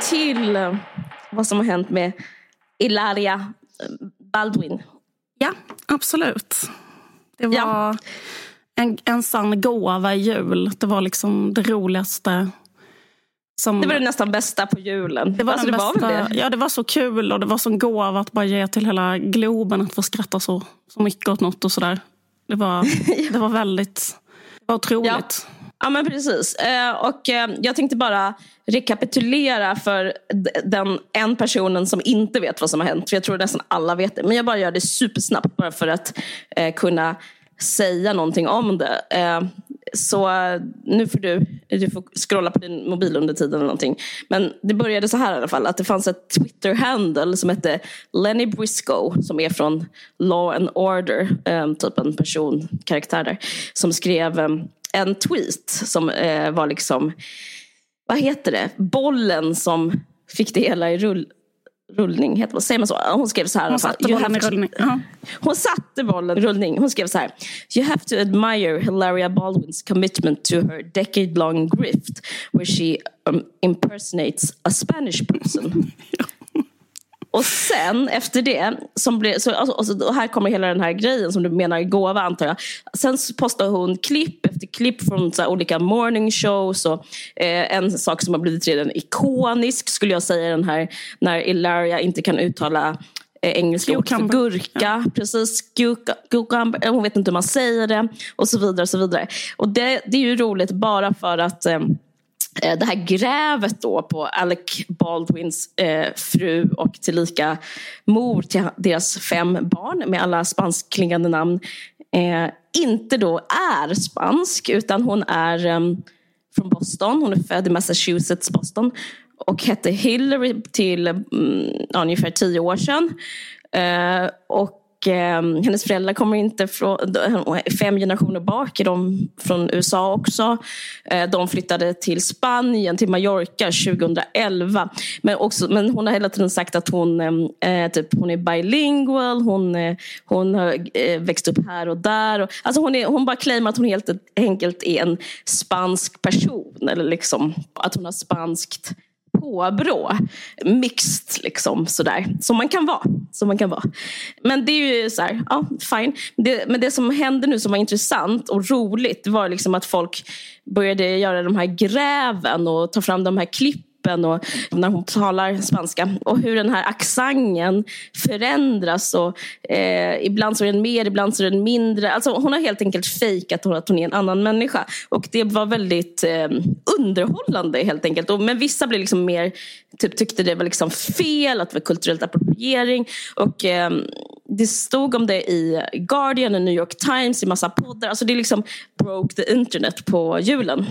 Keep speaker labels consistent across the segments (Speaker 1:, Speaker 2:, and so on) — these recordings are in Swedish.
Speaker 1: till eh, vad som har hänt med Ilaria Baldwin?
Speaker 2: Ja, absolut. Det var ja. en, en sann gåva i jul. Det var liksom det roligaste.
Speaker 1: Som... Det var det nästan bästa på julen.
Speaker 2: Det var, alltså, det bästa, var det? Ja, det var så kul och det var som gåva att bara ge till hela Globen att få skratta så, så mycket åt något och sådär. Det var, det var väldigt det var otroligt.
Speaker 1: Ja. Ja men precis. Eh, och eh, jag tänkte bara rekapitulera för den en personen som inte vet vad som har hänt. För jag tror nästan alla vet det. Men jag bara gör det supersnabbt bara för att eh, kunna säga någonting om det. Så nu får du, du får scrolla på din mobil under tiden eller någonting. Men det började så här i alla fall. Att det fanns ett Twitter-handle som hette Lenny Briscoe. Som är från Law and Order. Typ en person, karaktär där. Som skrev en tweet som eh, var liksom, vad heter det, bollen som fick det hela i rull, rullning. Heter det, säger man så? Hon skrev så här.
Speaker 2: Hon satte bollen i rullning. Uh -huh.
Speaker 1: Hon satte bollen i rullning. Hon skrev så här. You have to admire Hilaria Baldwins commitment to her decade long grift where she um, impersonates a Spanish person. Och sen efter det, som blev, så, alltså, och här kommer hela den här grejen som du menar gåva antar jag. Sen postar hon klipp efter klipp från så olika morning shows. Och, eh, en sak som har blivit redan ikonisk skulle jag säga den här när Ilaria inte kan uttala eh, engelska ord för gurka. Ja. Precis, cucumber, hon vet inte hur man säger det och så vidare. Och så vidare. Och det, det är ju roligt bara för att eh, Eh, Eh, det här grävet då på Alec Baldwins eh, fru och tillika mor till deras fem barn med alla spanskklingande namn eh, inte då är spansk utan hon är eh, från Boston. Hon är född i Massachusetts, Boston och hette Hillary till mm, ungefär tio år sedan. Eh, och och eh, hennes föräldrar kommer inte från, eh, fem generationer bak är de från USA också. Eh, de flyttade till Spanien, till Mallorca 2011. Men, också, men hon har hela tiden sagt att hon, ehm, eh, typ, hon är bilingual, hon, eh, hon har eh, växt upp här och där. Och, alltså hon, är, hon bara claimar att hon helt enkelt är en spansk person. Eller liksom att hon har spanskt påbrå. Mixed liksom sådär. Som man kan vara. Som man kan vara. Men det är ju så här, ja fine. Det, men det som hände nu som var intressant och roligt var liksom att folk började göra de här gräven och ta fram de här klippen kroppen och när hon talar spanska. Och hur den här accenten förändras. Och, eh, ibland så är den mer, ibland så är den mindre. Alltså, hon har helt enkelt fejkat att hon är en annan människa. Och det var väldigt eh, underhållande helt enkelt. Och, men vissa blev liksom mer, typ, tyckte det var liksom fel, att det var kulturell appropriering. Och eh, det stod om det i Guardian, och New York Times, i massa poddar. Alltså det liksom broke the internet på julen.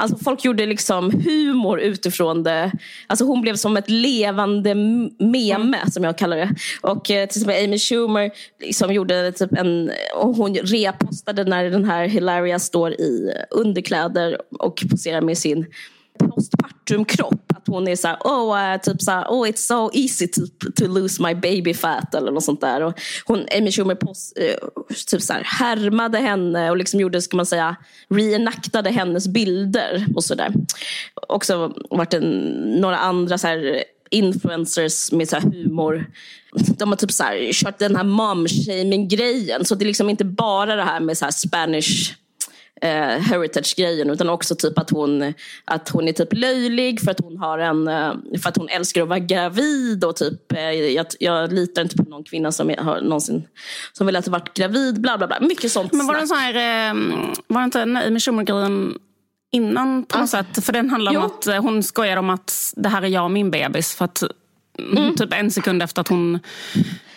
Speaker 1: Alltså folk gjorde liksom humor utifrån det. Alltså hon blev som ett levande meme mm. som jag kallar det. Och eh, till exempel Amy Schumer liksom gjorde typ en, och hon repostade när den här Hilaria står i underkläder och poserar med sin postpartumkropp. Att hon är så här, oh, uh, typ så här, oh it's so easy to, to lose my baby fat eller något sånt där. Och hon, Amy Schumer post, uh, typ så här, härmade henne och liksom gjorde, ska man säga, reenaktade hennes bilder och sådär. Också varit en, några andra så här, influencers med så humor. De har typ så här, kört den här mom-shaming-grejen. Så det är liksom inte bara det här med så här Spanish eh, heritage-grejen utan också typ att hon, att hon är typ löjlig för att hon, har en, eh, för att hon älskar att vara gravid. Och typ, eh, jag, jag litar inte på någon kvinna som har någonsin som vill att ha varit gravid. Bla, bla, bla. Mycket sånt
Speaker 2: Men var det, en sån här, eh, var det inte Amy Schumer-grejen innan på något sätt? För den handlar om jo. att eh, hon skojar om att det här är jag och min bebis. För att mm. Typ en sekund efter att hon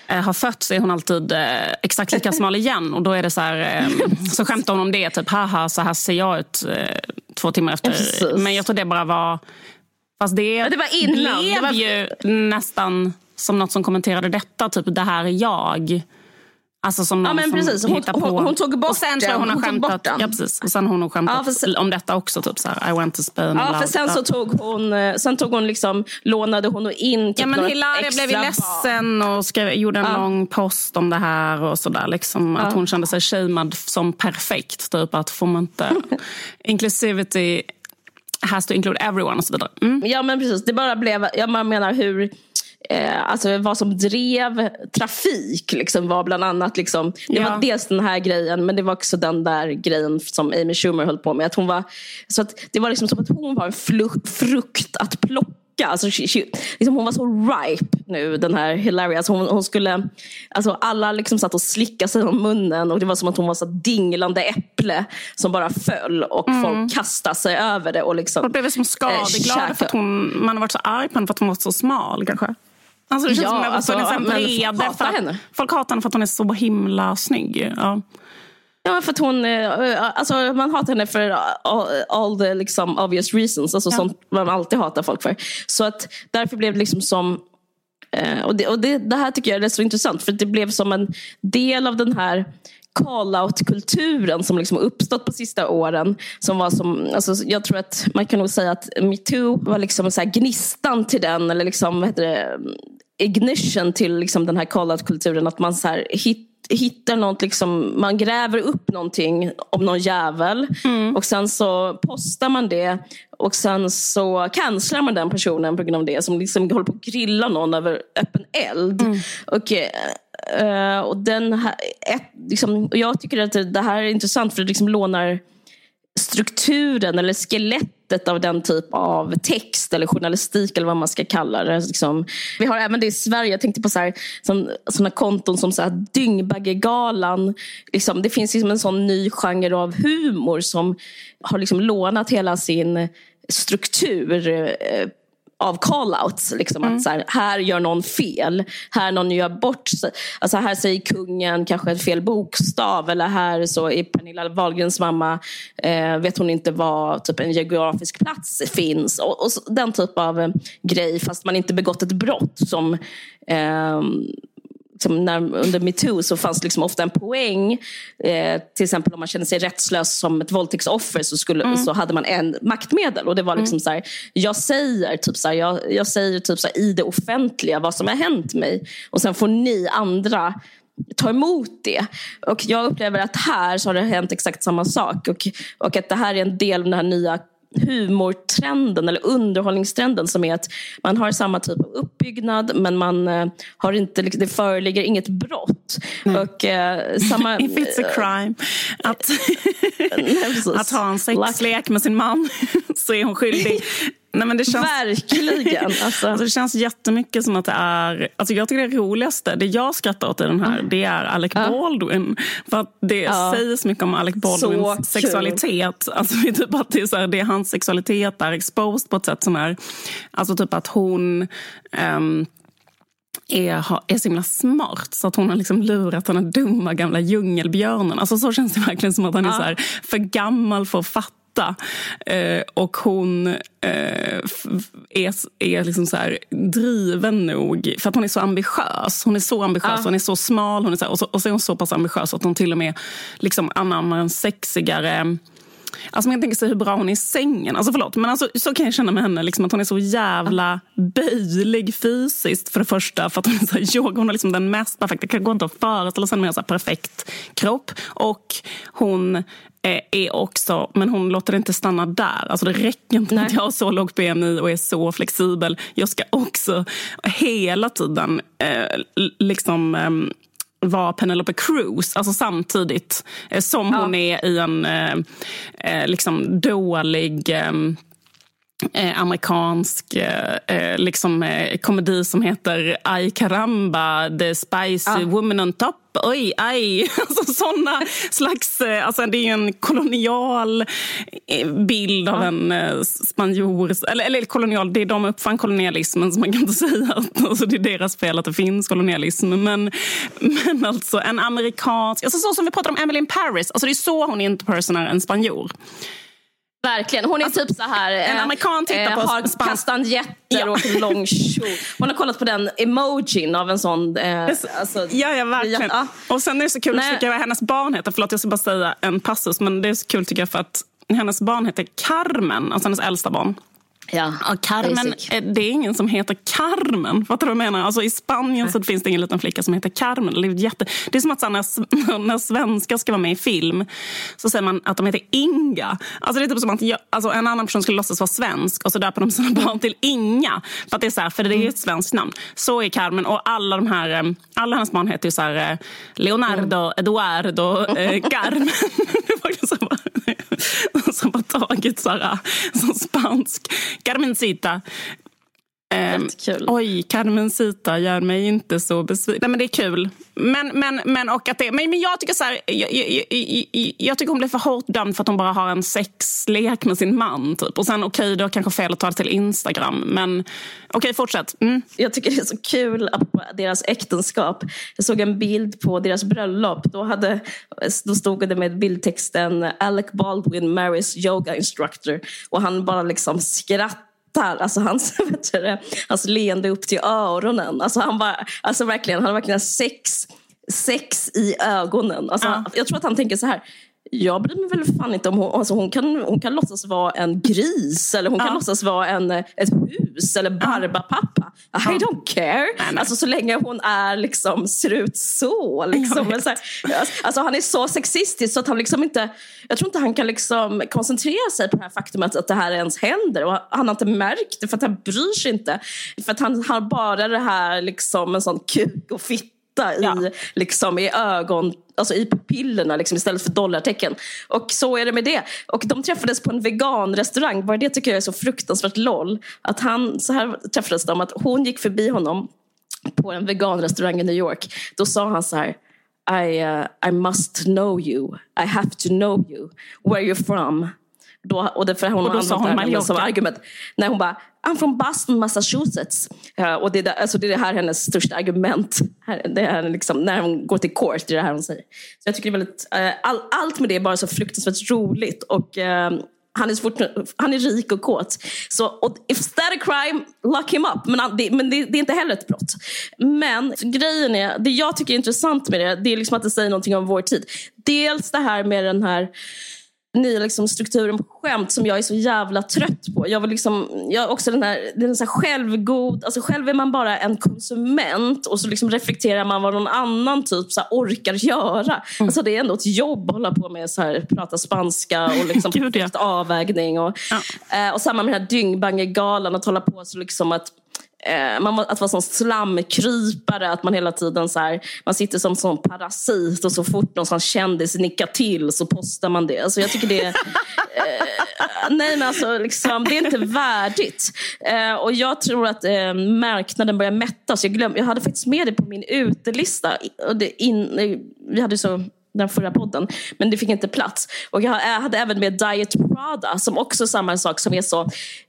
Speaker 2: Eh, har fötts är hon alltid eh, exakt lika smal igen. Och då är det så här, eh, så skämtar hon om det. Typ, haha, så här ser jag ut två timmar efter. Ja, Men jag tror det bara var... Fast det,
Speaker 1: det var innan.
Speaker 2: blev
Speaker 1: det var...
Speaker 2: ju nästan som något som kommenterade detta. Typ, det här är jag. Alltså som någon ja, men precis. som hittar på.
Speaker 1: Hon, hon tog bort
Speaker 2: och sen tror hon har skämtat, ja, precis. Och sen hon har skämtat ja, sen, om detta också. Typ så här, I went to Spain.
Speaker 1: Ja, för sen så tog hon, eh, sen tog hon liksom, lånade hon in typ
Speaker 2: ja, men Hilaria blev ju ledsen och skrev, gjorde en ja. lång post om det här. och så där, liksom, ja. Att hon kände sig shamed som perfekt. Typ att får man inte... inclusivity has to include everyone och så vidare. Mm.
Speaker 1: Ja men precis, det bara blev, jag menar hur Eh, alltså vad som drev trafik liksom, var bland annat liksom, det ja. var dels den här grejen men det var också den där grejen som Amy Schumer höll på med. Att hon var, så att det var liksom som att hon var en frukt att plocka Alltså, she, she, liksom hon var så ripe nu, den här Hilaria. Alltså hon, hon, skulle, alltså alla liksom satt och slickade sig om munnen och det var som att hon var så dinglande äpple som bara föll och mm. folk kastade sig över det. Och liksom,
Speaker 2: folk blev som skadeglada äh, för att hon, man har varit så arg på henne för att hon var så smal kanske. Alltså det känns ja, som att alltså, hon är bred. Folk hatar henne. Folk hatar henne för att hon är så himla snygg. Ja.
Speaker 1: Ja, för att hon, eh, alltså, man hatar henne för all, all the liksom, obvious reasons. Alltså ja. sånt man alltid hatar folk för. Så att därför blev det liksom som eh, och, det, och det, det, här tycker jag är så intressant för det blev som en del av den här call-out-kulturen som liksom uppstått på sista åren. Som var som, alltså, jag tror att man kan nog säga att metoo var liksom så gnistan till den, eller liksom, vad heter det, ignition till liksom den här call-out-kulturen. Att man så här hit, hittar något, liksom, man gräver upp någonting om någon jävel mm. och sen så postar man det och sen så cancelar man den personen på grund av det som liksom håller på att grilla någon över öppen eld. Mm. Och, uh, och den här, ett, liksom, och jag tycker att det här är intressant för det liksom lånar strukturen eller skelettet av den typ av text eller journalistik eller vad man ska kalla det. Liksom. Vi har även det i Sverige, jag tänkte på så här, konton som så här, Dyngbaggegalan. Liksom, det finns liksom en sån ny genre av humor som har liksom lånat hela sin struktur eh, av call-outs. Liksom, mm. att så här, här, gör någon fel. Här någon gör bort alltså Här säger kungen kanske fel bokstav. Eller här så är Pernilla Wahlgrens mamma, eh, vet hon inte var typ en geografisk plats finns. Och, och den typ av eh, grej fast man inte begått ett brott som eh, liksom när, under metoo så fanns liksom ofta en poäng. Eh, till exempel om man kände sig rättslös som ett våldtäktsoffer så, skulle, mm. så hade man en maktmedel. Och det var liksom mm. så här, jag säger, typ så här, jag, jag, säger typ så här, i det offentliga vad som har hänt mig. Och sen får ni andra ta emot det. Och jag upplever att här så har det hänt exakt samma sak. Och, och att det här är en del av den här nya humortrenden eller underhållningstrenden som är att man har samma typ av uppbyggnad men man eh, har inte, liksom, det föreligger inget brott. Och, eh, samma,
Speaker 2: If it's a crime att, att ha en sexlek med sin man så är hon skyldig.
Speaker 1: Nej, men det känns, Verkligen. Alltså.
Speaker 2: alltså. det känns jättemycket som att det är... Alltså jag tycker det roligaste, det jag skrattar åt i den här, mm. det är Alec ja. Baldwin. För att det ja. sägs mycket om Alec Baldwins sexualitet. Alltså typ att det är, så här, det är hans sexualitet är exposed på ett sätt som är... Alltså typ att hon... Um, är, är så himla smart så att hon har liksom lurat den här dumma gamla djungelbjörnen. Alltså så känns det verkligen som att han är så här, för gammal för att fatta åtta. Eh, och hon eh, är, är liksom så här, driven nog, för att hon är så ambitiös. Hon är så ambitiös, ja. hon är så smal hon är så, och, så, och så är hon så pass ambitiös att hon till och med liksom anammar en sexigare Alltså man kan tänka sig hur bra hon är i sängen. Alltså förlåt, men alltså, så kan jag känna med henne. Liksom, att hon är så jävla böjlig fysiskt för det första. För att hon är så yoga. Hon har liksom den mest perfekta, det går inte att föreställa sig en mer så perfekt kropp. Och hon Eh, är också, men hon låter det inte stanna där. Alltså det räcker inte med att jag har så låg BMI och är så flexibel. Jag ska också hela tiden eh, liksom vara Penelope Cruz, alltså samtidigt eh, som ja. hon är i en eh, eh, liksom dålig Eh, amerikansk eh, eh, liksom, eh, komedi som heter Ay caramba, the spicy ah. woman on top. Oj, aj! Alltså, såna slags... Eh, alltså, det är en kolonial eh, bild av ah. en spanjor... Eller, eller kolonial, det är de uppfann kolonialismen, så man kan inte säga att alltså, det är deras fel att det finns kolonialism. Men, men alltså en amerikansk... Alltså, så som vi pratar om Emily in Paris, alltså, det är så hon interpersonar en spanjor.
Speaker 1: Verkligen. Hon är alltså, typ så här...
Speaker 2: En eh, amerikan tittar eh, på
Speaker 1: har kastanjetter ja. och lång kjol. Hon har kollat på den emojin av en sån... Eh,
Speaker 2: alltså, ja, ja, verkligen. Ja. Och sen är det så kul Nej. tycker jag vad hennes barn heter. Förlåt, jag ska bara säga en passus. Men det är så kul tycker jag för att hennes barn heter Carmen, alltså hennes äldsta barn.
Speaker 1: Ja,
Speaker 2: ja, Carmen, basic. det är ingen som heter Carmen. Fattar du vad jag menar? Alltså, I Spanien så finns det ingen liten flicka som heter Carmen. Det är, jätte... det är som att så, när, när svenskar ska vara med i film så säger man att de heter Inga. Alltså, det är typ som att jag, alltså, en annan person skulle låtsas vara svensk och så döper de sina barn till Inga. För, det är så här, för det är ett svenskt namn. Så är Carmen. Och alla, de här, eh, alla hennes barn heter ju så här, eh, Leonardo, mm. Eduardo, eh, Carmen som har tagit så här, äh, som spansk Carmencita.
Speaker 1: Eh,
Speaker 2: oj, Carmencita gör mig inte så besviken. Nej, men det är kul. Men, men, men, och att det, men, men jag tycker så här, jag, jag, jag, jag, tycker hon blir för hårt dömd för att hon bara har en sexlek med sin man. Typ. Och sen okej, okay, då kanske fel att ta det till Instagram. Men okej, okay, fortsätt. Mm.
Speaker 1: Jag tycker det är så kul på deras äktenskap. Jag såg en bild på deras bröllop. Då, hade, då stod det med bildtexten Alec Baldwin marries yoga instructor. Och han bara liksom skrattade skrattar. Alltså hans, vet du, hans leende upp till öronen. Alltså han, bara, alltså verkligen, han har verkligen sex, sex i ögonen. Alltså, ja. Jag tror att han tänker så här jag bryr mig väl fan inte om hon, alltså hon, kan, hon kan låtsas vara en gris eller hon ja. kan låtsas vara en, ett hus eller barbapappa. Ja. I don't care. Nej, nej. Alltså så länge hon är liksom, ser ut så. Liksom. så här, alltså, han är så sexistisk så att han liksom inte, jag tror inte han kan liksom koncentrera sig på det här faktumet att det här ens händer. Och han har inte märkt det för att han bryr sig inte. För att han har bara det här liksom en sån kuk och fitta ja. i, liksom, i ögon, alltså i pupillerna liksom, istället för dollartecken. Och så är det med det. Och de träffades på en veganrestaurang. Bara det tycker jag är så fruktansvärt loll. Att han, så här träffades de, att hon gick förbi honom på en veganrestaurang i New York. Då sa han så här I, uh, I must know you. I have to know you. Where you're from. Då, och, det, för hon och då sa hon Mallorca. Som argument. Nej, hon bara, I'm from Boston, Massachusetts. Uh, och det, är, alltså, det är det här hennes största argument. Det är liksom, när hon går till court, det är det här hon säger. Så jag tycker det är väldigt, uh, all, allt med det är bara så fruktansvärt roligt. Och, uh, han är, svårt, han är rik och kåt. Så och if that a crime, lock him up. Men, det, men det, det, är inte heller ett brott. Men grejen är, det jag tycker är intressant med det, det är liksom att det säger någonting om vår tid. Dels det här med den här nya liksom strukturen på skämt som jag är så jävla trött på. Jag vill liksom, jag också den här, den här självgod, alltså själv är man bara en konsument och så liksom reflekterar man vad någon annan typ så orkar göra. Mm. Alltså det är ändå ett jobb att hålla på med så här, prata spanska och liksom Gud, ja. avvägning. Och, ja. eh, och samma med den här Dyngbaggegalan, att hålla på så liksom att eh, man, att vara sån slamkrypare, att man hela tiden så här, man sitter som sån parasit och så fort någon sån kändis nickar till så postar man det. Alltså jag tycker det eh, nej men alltså, liksom, det är inte värdigt. Eh, och jag tror att eh, marknaden börjar mättas. Jag, glöm, jag hade faktiskt med det på min utelista. Och det in, eh, vi hade så den förra podden. Men det fick inte plats. Och jag hade även med Diet Prada som också är samma sak som är så,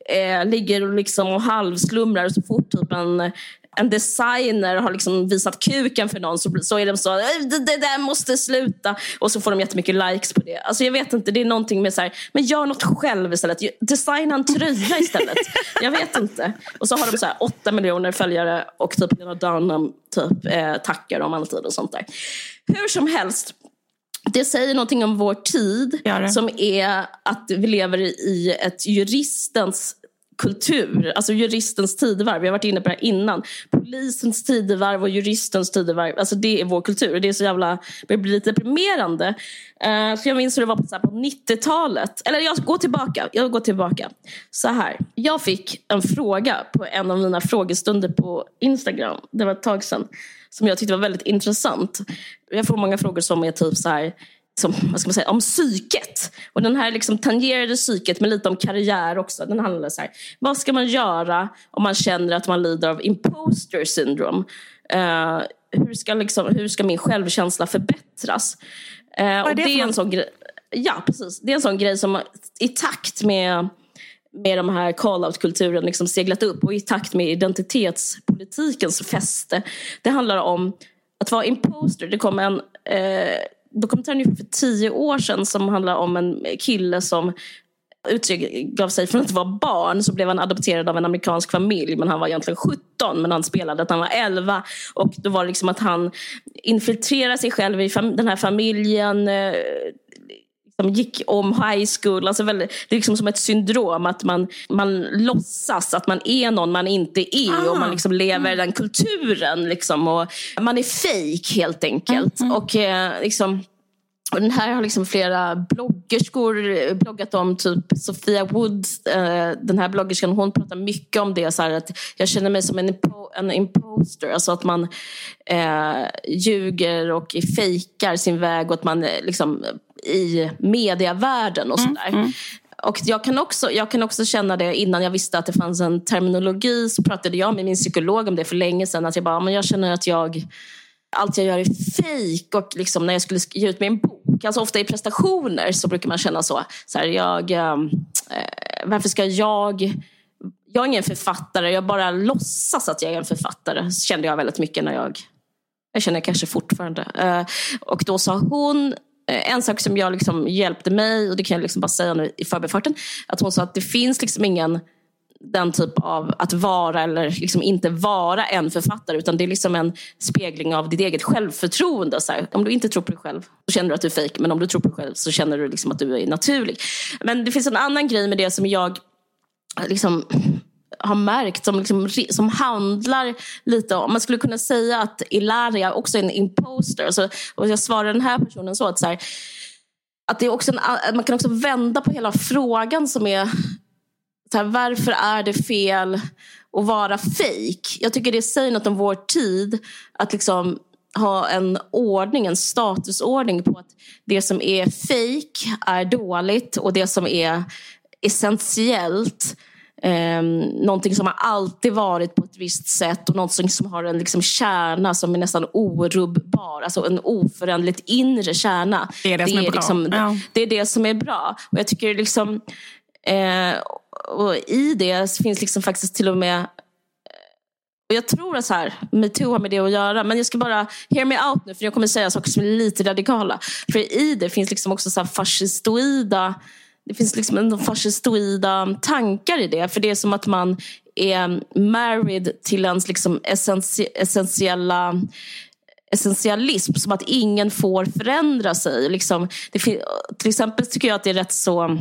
Speaker 1: eh, ligger och, liksom och halvslumrar så fort typ en en designer har liksom visat kuken för någon så, så är de så äh, det, det där måste sluta och så får de jättemycket likes på det. Alltså jag vet inte, det är någonting med så här, men gör något själv istället. Designa en tröja istället. jag vet inte. Och så har de så här åtta miljoner följare och typ Lena Dunham typ, eh, tackar dem alltid och sånt där. Hur som helst, det säger någonting om vår tid som är att vi lever i ett juristens kultur, alltså juristens tidevarv. Vi har varit inne på det här innan. Polisens tidevarv och juristens tidevarv. Alltså det är vår kultur. Det är så jävla, det blir lite deprimerande. Uh, så jag minns hur det var på, på 90-talet. Eller jag går tillbaka. Jag går tillbaka. Så här. Jag fick en fråga på en av mina frågestunder på Instagram. Det var ett tag sedan som jag tyckte var väldigt intressant. Jag får många frågor som är typ så här, som, vad ska man säga, om psyket. Och den här liksom tangerade psyket med lite om karriär också. Den handlar så här, vad ska man göra om man känner att man lider av imposter syndrome? Uh, hur, ska liksom, hur ska min självkänsla förbättras? Uh, och det är en sån grej, Ja, precis. Det är en sån grej som i takt med med de här call-out-kulturen liksom seglat upp och i takt med identitetspolitikens fäste. Det handlar om att vara imposter. Det kom en eh, dokumentär för tio år sedan som handlar om en kille som utgav sig från att vara barn så blev han adopterad av en amerikansk familj men han var egentligen 17 men han spelade att han var 11 och då var det liksom att han infiltrerar sig själv i den här familjen eh, som gick om high school. Alltså väldigt, det är liksom som ett syndrom att man, man låtsas att man är någon man inte är ah. och man liksom lever mm. den kulturen. Liksom, och man är fake helt enkelt. Mm. Och eh, liksom, och den här har liksom flera bloggerskor bloggat om. Typ Sofia Wood, eh, den här bloggerskan, hon pratar mycket om det. Så här, att jag känner mig som en, impo en imposter. Alltså att man eh, ljuger och fejkar sin väg och att man eh, liksom i medievärlden och sådär. Mm, mm. Och jag kan, också, jag kan också känna det innan jag visste att det fanns en terminologi så pratade jag med min psykolog om det för länge sedan. Att jag bara, men jag känner att jag allt jag gör är fejk. Och liksom när jag skulle ge ut min bok, alltså ofta i prestationer så brukar man känna så. så här, jag, eh, varför ska jag... Jag är ingen författare, jag bara låtsas att jag är en författare. Kände jag väldigt mycket när jag... Jag känner kanske fortfarande. Eh, och då sa hon Eh, en sak som jag liksom hjälpte mig, och det kan jag liksom bara säga nu i förbifarten, att hon sa att det finns liksom ingen den typ av att vara eller liksom inte vara en författare utan det är liksom en spegling av ditt eget självförtroende. Så här, om du inte tror på dig själv så känner du att du är fejk men om du tror på dig själv så känner du liksom att du är naturlig. Men det finns en annan grej med det som jag liksom har märkt som, liksom, som handlar lite om... Man skulle kunna säga att Ilaria också är en imposter. Så, och jag svarar den här personen så att, så här, att det är också en, man kan också vända på hela frågan som är så här, varför är det fel att vara fejk? Jag tycker det säger något om vår tid. Att liksom ha en ordning, en statusordning på att det som är fejk är dåligt och det som är essentiellt eh, någonting som har alltid varit på ett visst sätt och någonting som har en liksom kärna som är nästan orubbbar. Alltså en oföränderligt inre kärna.
Speaker 2: Det är det, som är, är bra. Liksom,
Speaker 1: ja. det är det som är bra. Och jag tycker liksom eh, och i det finns liksom faktiskt till och med och jag tror att så här, metoo har med det att göra. Men jag ska bara hear me out nu för jag kommer säga saker som är lite radikala. För i det finns liksom också så här fascistoida det finns liksom fascistoida tankar i det. För det är som att man är married till ens liksom essentiella essentialism. Som att ingen får förändra sig. Liksom, det, till exempel tycker jag att det är rätt så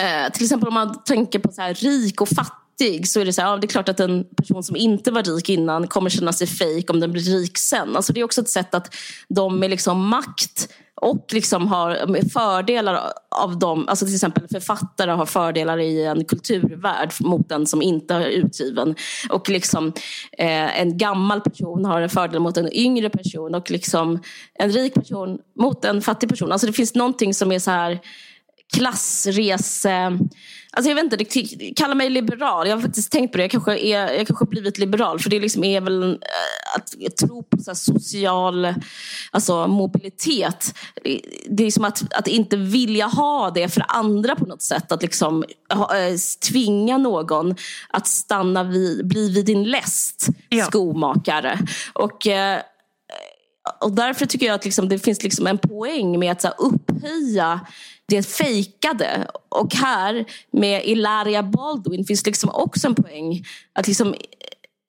Speaker 1: Eh, till exempel om man tänker på så här, rik och fattig så är det så här, ja, det är klart att en person som inte var rik innan kommer känna sig fejk om den blir rik sen. Alltså det är också ett sätt att de med liksom makt och liksom har fördelar av dem, alltså till exempel författare har fördelar i en kulturvärld mot den som inte är utgiven. Och liksom, eh, en gammal person har en fördel mot en yngre person och liksom en rik person mot en fattig person. Alltså det finns någonting som är så här klassrese... Alltså jag vet inte, det, kalla mig liberal. Jag har faktiskt tänkt på det. Jag kanske, är, jag kanske blivit liberal. För det liksom är väl äh, att tro på så social alltså mobilitet. Det är som att, att inte vilja ha det för andra på något sätt. Att liksom ha, äh, tvinga någon att stanna vid, bli vid din läst, ja. skomakare. Och... Äh, och därför tycker jag att liksom, det finns liksom en poäng med att så upphöja det fejkade. Och här med Ilaria Baldwin finns liksom också en poäng. Att liksom,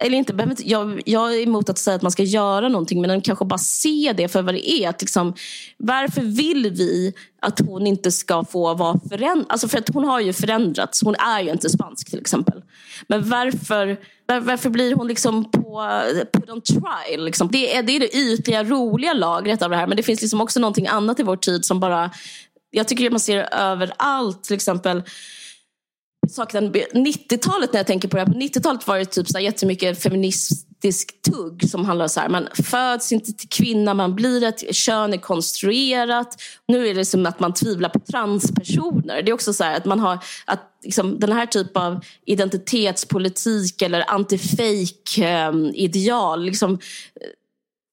Speaker 1: eller inte, jag, jag är emot att säga att man ska göra någonting men kanske bara se det för vad det är. Att liksom, varför vill vi att hon inte ska få vara förändrad? Alltså för att hon har ju förändrats. Hon är ju inte spansk till exempel. Men varför, var, varför blir hon liksom på put on trial? Liksom? Det, är, det är det ytliga, roliga lagret av det här. Men det finns liksom också någonting annat i vår tid som bara jag tycker att man ser det överallt. Till exempel 90-talet när jag tänker på det. På 90-talet var det typ så här jättemycket feministisk tugg som handlar så här. Man föds inte till kvinna, man blir ett kön är konstruerat. Nu är det som att man tvivlar på transpersoner. Det är också så att man har att liksom, den här typen av identitetspolitik eller anti-fake-ideal ehm, liksom, eh,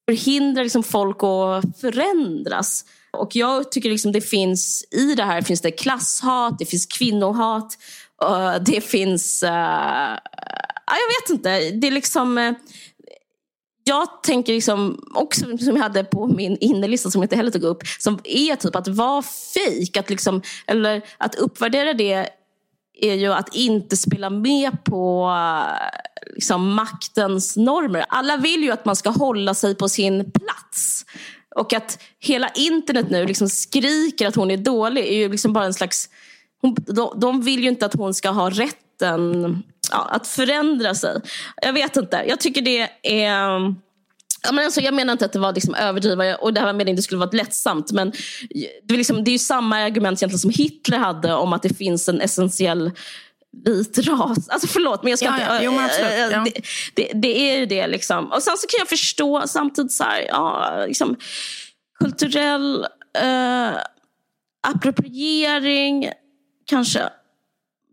Speaker 1: förhindrar liksom folk att förändras. Och jag tycker liksom det finns i det här finns det klasshat, det finns kvinnohat, eh, det finns... Uh, jag vet inte. Det är liksom... Uh, jag tänker liksom också som jag hade på min innelista som jag inte heller tog upp. Som är typ att vara fejk. Att, liksom, eller att uppvärdera det är ju att inte spela med på liksom, maktens normer. Alla vill ju att man ska hålla sig på sin plats. Och att hela internet nu liksom skriker att hon är dålig är ju liksom bara en slags... Hon, de, de vill ju inte att hon ska ha rätten ja, att förändra sig. Jag vet inte. Jag tycker det är... Ja, men alltså, jag menar inte att det var liksom överdriva och det här med att det skulle vara lättsamt. Men det är, liksom, det är ju samma argument egentligen som Hitler hade om att det finns en essentiell vit ras. Alltså förlåt men jag ska ja, inte... Ja. Jo, ja. det, det, det, är ju det liksom. Och sen så kan jag förstå samtidigt så här, ja, liksom, kulturell eh, appropriering kanske.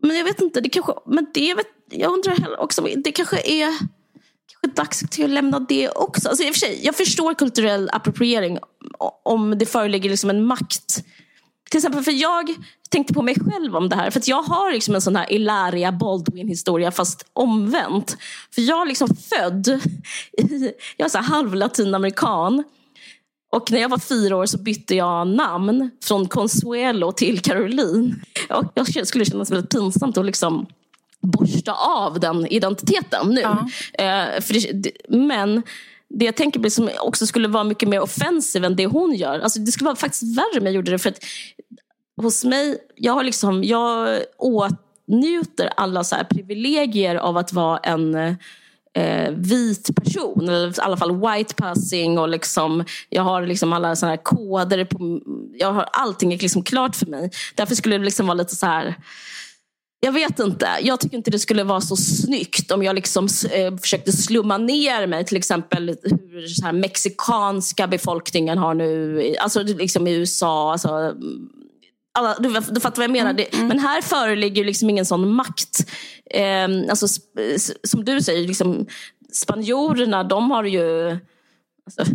Speaker 1: Men jag vet inte, det kanske, men det vet, jag undrar också, det kanske är kanske dags till att lämna det också. Alltså, i och för sig, jag förstår kulturell appropriering om det föreligger liksom en makt. Till exempel för jag tänkte på mig själv om det här. För jag har liksom en sån här Ilaria Baldwin historia fast omvänt. För jag är liksom född i, jag är så halv latinamerikan. Och när jag var fyra år så bytte jag namn från Consuelo till Caroline. Och jag skulle kännas väldigt pinsamt att liksom borsta av den identiteten nu. Ja. Eh, det, men det jag tänker på, som också skulle vara mycket mer offensiv än det hon gör. Alltså det skulle vara faktiskt värre om jag gjorde det. För att hos mig, jag, har liksom, jag åtnjuter alla så privilegier av att vara en eh, vit person. Eller i alla fall white passing. Och liksom, jag har liksom alla såna koder. På, jag har, allting är liksom klart för mig. Därför skulle det liksom vara lite så här jag vet inte. Jag tycker inte det skulle vara så snyggt om jag liksom, eh, försökte slumma ner mig. Till exempel hur här, mexikanska befolkningen har nu, alltså liksom i USA. Alltså, alla, du, du fattar vad jag menar. Mm, mm. Men här föreligger liksom ingen sån makt. Eh, alltså, som du säger, liksom, spanjorerna de har ju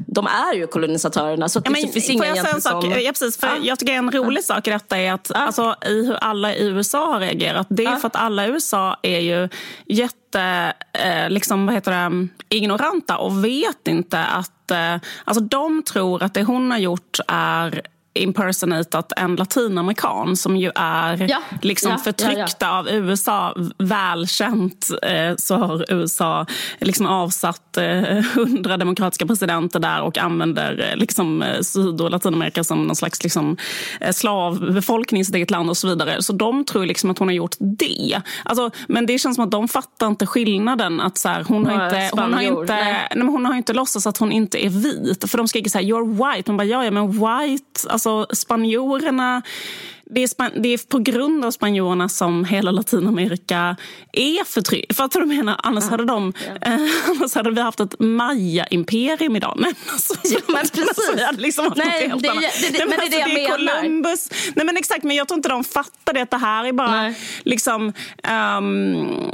Speaker 1: de är ju kolonisatörerna. Så
Speaker 2: ja, men,
Speaker 1: det finns
Speaker 2: får jag säga en sak? Som... Ja, precis, för ja. Jag tycker en rolig ja. sak i detta är att ja. alltså, i hur alla i USA har reagerat. Det är för att alla i USA är ju jätte, eh, liksom, vad heter det, ignoranta och vet inte att eh, alltså, de tror att det hon har gjort är impersonatat en latinamerikan som ju är ja, liksom ja, förtryckta ja, av USA. Välkänt eh, så har USA liksom avsatt hundra eh, demokratiska presidenter där och använder eh, liksom, eh, Syd och Latinamerika som någon slags liksom, eh, slavbefolkning i sitt eget land och så vidare. Så de tror liksom att hon har gjort det. Alltså, men det känns som att de fattar inte skillnaden. Att så här, hon, har inte, hon, har inte, nej. Nej, hon har inte låtsats att hon inte är vit. För de skriker så här, you're white. Hon bara, ja, ja men white. Alltså, Alltså spanjorerna, det är, span, det är på grund av spanjorerna som hela Latinamerika är förtryckt. Fattar du vad jag menar? Annars, ja. hade de, ja. eh, annars hade vi haft ett maya-imperium idag. Men alltså,
Speaker 1: ja, men precis.
Speaker 2: hade liksom
Speaker 1: Nej, det, det, det, Nej, men, alltså, det är det jag menar.
Speaker 2: Columbus. Nej, men exakt, men jag tror inte de fattar det. Att det här är bara Nej. liksom... Um,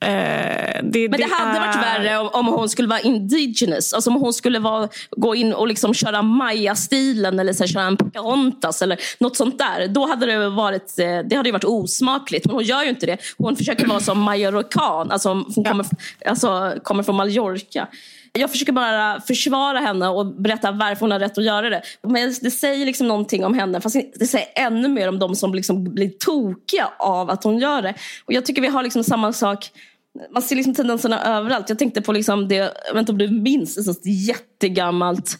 Speaker 1: Eh, det, men det, det hade är... varit värre om, om, hon skulle vara indigenous. Alltså om hon skulle vara, gå in och liksom köra maya-stilen eller så här, köra en Pocahontas eller något sånt där. Då hade det varit, eh, det hade varit osmakligt. Men hon gör ju inte det. Hon försöker vara som majorcan. Alltså hon ja. kommer, alltså, kommer från Mallorca. Jag försöker bara försvara henne och berätta varför hon har rätt att göra det. Men det säger liksom någonting om henne. Fast det säger ännu mer om de som liksom blir tokiga av att hon gör det. Och Jag tycker vi har liksom samma sak man ser liksom tendenserna överallt. Jag tänkte på liksom det, jag vet inte om du minns, ett jättegammalt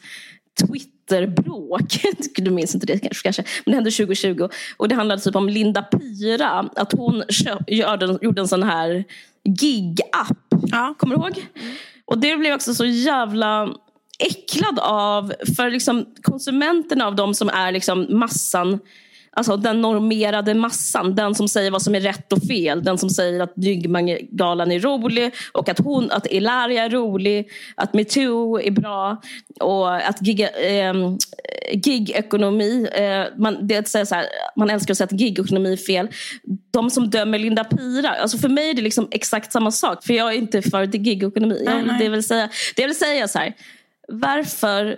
Speaker 1: Twitterbråk. Du minns inte det kanske, men det hände 2020. Och det handlade typ om Linda Pira. Att hon gjorde en sån här gig-app. Ja. Kommer du ihåg? Och det blev också så jävla äcklad av. För liksom konsumenterna av de som är liksom massan Alltså den normerade massan, den som säger vad som är rätt och fel. Den som säger att Dynggalan är rolig och att, hon, att Ilaria är rolig, att metoo är bra och att gig, eh, gigekonomi, eh, man, det säger så här, man älskar att säga att gigekonomi är fel. De som dömer Linda Pira, alltså för mig är det liksom exakt samma sak. För jag är inte för gigekonomi. Jag, det vill säga, det vill säga så här, varför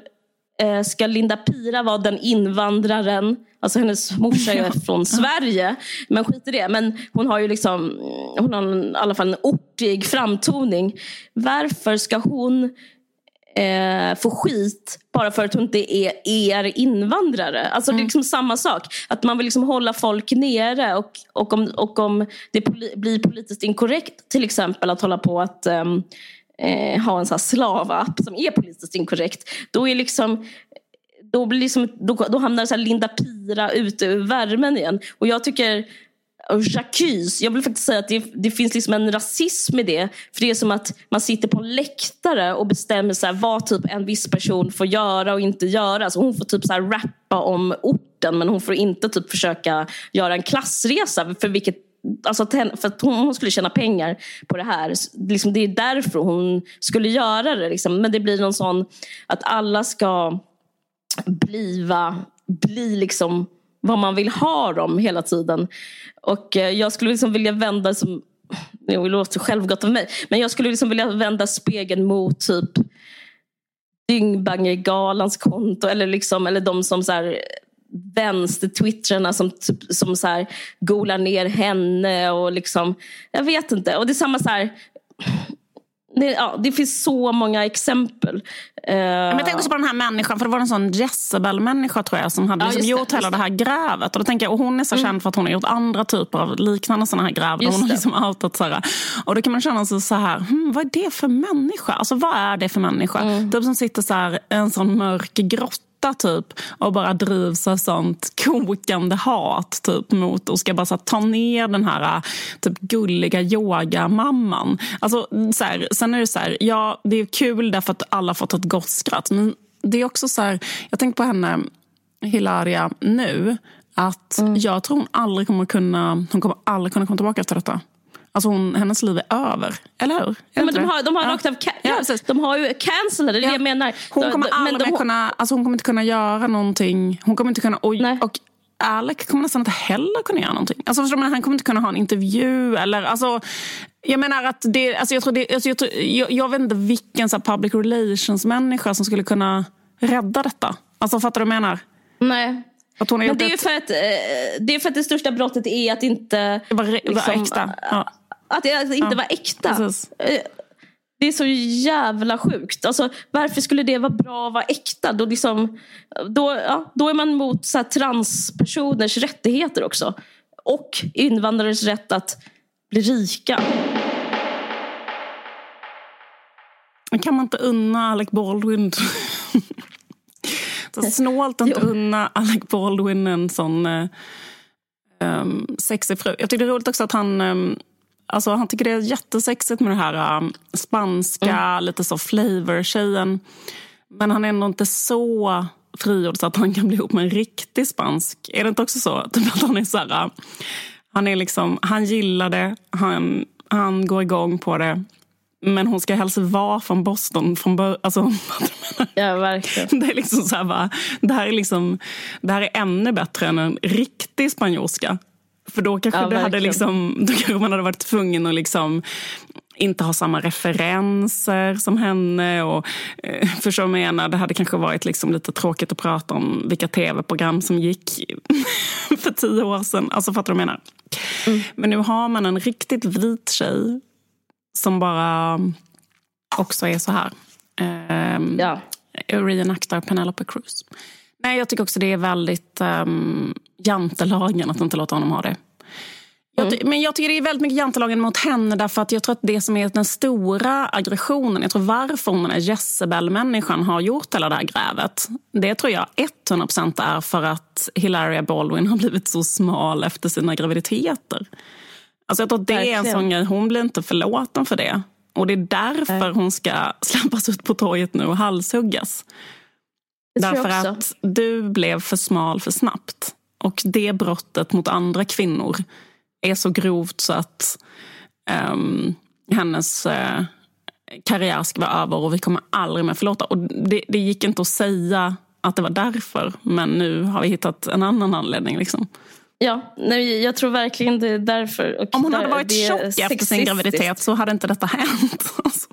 Speaker 1: eh, ska Linda Pira vara den invandraren Alltså hennes morsa är från Sverige. Men skit i det. Men hon har ju liksom, hon har i alla fall en ortig framtoning. Varför ska hon eh, få skit bara för att hon inte är er invandrare? Alltså mm. Det är mm. liksom samma sak. Att man vill liksom hålla folk nere. Och, och, om, och om det blir politiskt inkorrekt till exempel att hålla på att um, eh, ha en sån slavapp som är politiskt inkorrekt. Då är liksom då, blir liksom, då, då hamnar så Linda Pira ute ur värmen igen. Och jag tycker oh, Jacques, jag vill faktiskt säga att det, det, finns liksom en rasism i det. För det är som att man sitter på en läktare och bestämmer så här, vad typ en viss person får göra och inte göra. Så hon får typ så här rappa om orten men hon får inte typ försöka göra en klassresa. För vilket Alltså för att hon skulle tjäna pengar på det här. Liksom det är därför hon skulle göra det. Liksom. Men det blir någon sån att alla ska bliva, bli liksom vad man vill ha dem hela tiden. Och eh, jag skulle liksom vilja vända, som, det låter självgott av mig, men jag skulle liksom vilja vända spegeln mot typ Dyngbangergalans konto eller, liksom, eller de som så här, vänstertwittrarna som, typ, som så här, golar ner henne och liksom, jag vet inte. Och det är samma så här, det, ja, det finns så många exempel.
Speaker 2: Men jag tänkte också på den här människan, för det var en sån Jezebel-människa tror jag som hade ja, liksom gjort hela det. det här grävet. Och, då tänker jag, och hon är så mm. känd för att hon har gjort andra typer av liknande såna här gräv. Hon har liksom outat så här. Och då kan man känna sig så här, hmm, vad är det för människa? Alltså vad är det för människa? Mm. Typ som sitter så här, en sån mörk grotta typ och bara drivs av sånt kokande hat typ mot och ska bara så här, ta ner den här typ gulliga yogamamman. Alltså, så här, sen är det så här, ja det är kul därför att alla fått ett gott skratt men det är också så här, jag tänker på henne Hilaria nu att mm. jag tror hon aldrig kommer kunna, hon kommer aldrig kunna komma tillbaka efter detta. Alltså hon, hennes liv är över, eller hur?
Speaker 1: Ja, men de har, de har ja. rakt av ja, de har ju cancelled, det är ja. det jag menar.
Speaker 2: Hon kommer, aldrig de, kunna, alltså hon kommer inte kunna göra någonting. Hon kommer inte kunna... Och, och Alec kommer nästan inte heller kunna göra någonting. Alltså, förstår man, han kommer inte kunna ha en intervju. Eller, alltså, jag menar att det, alltså, jag, tror det, alltså, jag, tror, jag, jag vet inte vilken så här, public relations-människa som skulle kunna rädda detta. Alltså, fattar du vad jag menar?
Speaker 1: Nej. Men det är, ett... för att, eh, det är för att det största brottet är att inte...
Speaker 2: Var, liksom, var äkta. Ja.
Speaker 1: Att det inte ja, var äkta. Precis. Eh, det är så jävla sjukt. Alltså, varför skulle det vara bra att vara äkta? Då, liksom, då, ja, då är man mot så här, transpersoners rättigheter också. Och invandrares rätt att bli rika.
Speaker 2: Kan man inte unna Alec Baldwin... så snålt att inte unna Alec Baldwin en sån um, sexig fru. Jag tycker det är roligt också att han um, Alltså, han tycker det är jättesexigt med det här um, spanska, mm. lite så flavor-tjejen. Men han är ändå inte så frigjord så att han kan bli ihop med en riktig spansk. Är det inte också så? Typ att han är så här, uh, han, är liksom, han gillar det, han, han går igång på det. Men hon ska helst vara från Boston från början. Alltså,
Speaker 1: ja, verkligen.
Speaker 2: Det, är liksom så här bara, det, här är liksom, det här är ännu bättre än en riktig spanjorska. För då kanske, ja, det hade liksom, då kanske man hade varit tvungen att liksom inte ha samma referenser som henne. Och, eh, förstår jag menar? Det hade kanske varit liksom lite tråkigt att prata om vilka tv-program som gick för tio år sedan. Alltså fattar du vad jag menar? Mm. Men nu har man en riktigt vit tjej som bara också är så här. Eh, ja. Reenactar Penelope Cruz. Nej, jag tycker också det är väldigt um, jantelagen att inte låta honom ha det. Mm. Jag, men jag tycker det är väldigt mycket jantelagen mot henne därför att jag tror att det som är den stora aggressionen, jag tror varför hon är Jezebel-människan har gjort hela det här grävet. Det tror jag 100% är för att Hilaria Baldwin har blivit så smal efter sina graviditeter. Alltså jag tror att det Verkligen. är en sån grej, hon blir inte förlåten för det. Och det är därför Nej. hon ska släppas ut på torget nu och halshuggas. Därför att du blev för smal för snabbt. Och det brottet mot andra kvinnor är så grovt så att um, hennes uh, karriär ska vara över och vi kommer aldrig mer förlåta. Och det, det, gick inte att säga att det var därför, men nu har vi hittat en annan anledning. Liksom.
Speaker 1: Ja, nej, jag tror verkligen det är därför.
Speaker 2: Och Om hon hade varit tjock efter sin graviditet så hade inte detta hänt. Alltså.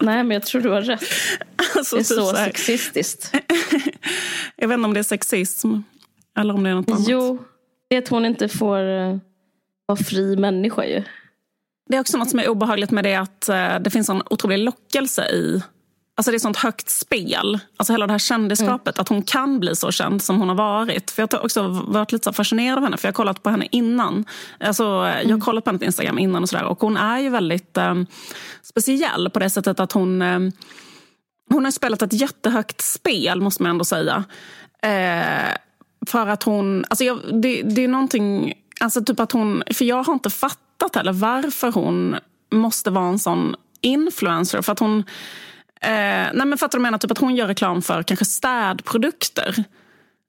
Speaker 1: Nej, men jag tror du har rätt. Alltså, det är så, så sexistiskt.
Speaker 2: jag vet inte om det är sexism eller om det är något annat.
Speaker 1: Jo, det är att hon inte får uh, vara fri människa ju.
Speaker 2: Det är också något som är obehagligt med det att uh, det finns en otrolig lockelse i Alltså det är sånt högt spel. Alltså hela det här kändisskapet. Mm. Att hon kan bli så känd som hon har varit. För Jag har också varit lite så fascinerad av henne. För Jag har kollat på henne innan. Alltså, mm. Jag har mm. kollat på hennes Instagram innan. och, så där, och Hon är ju väldigt um, speciell på det sättet att hon um, hon har spelat ett jättehögt spel, måste man ändå säga. Eh, för att hon... Alltså jag, det, det är någonting... Alltså typ att hon, för jag har inte fattat heller varför hon måste vara en sån influencer. För att hon... Eh, nej men fattar du menar? Typ att hon gör reklam för kanske städprodukter.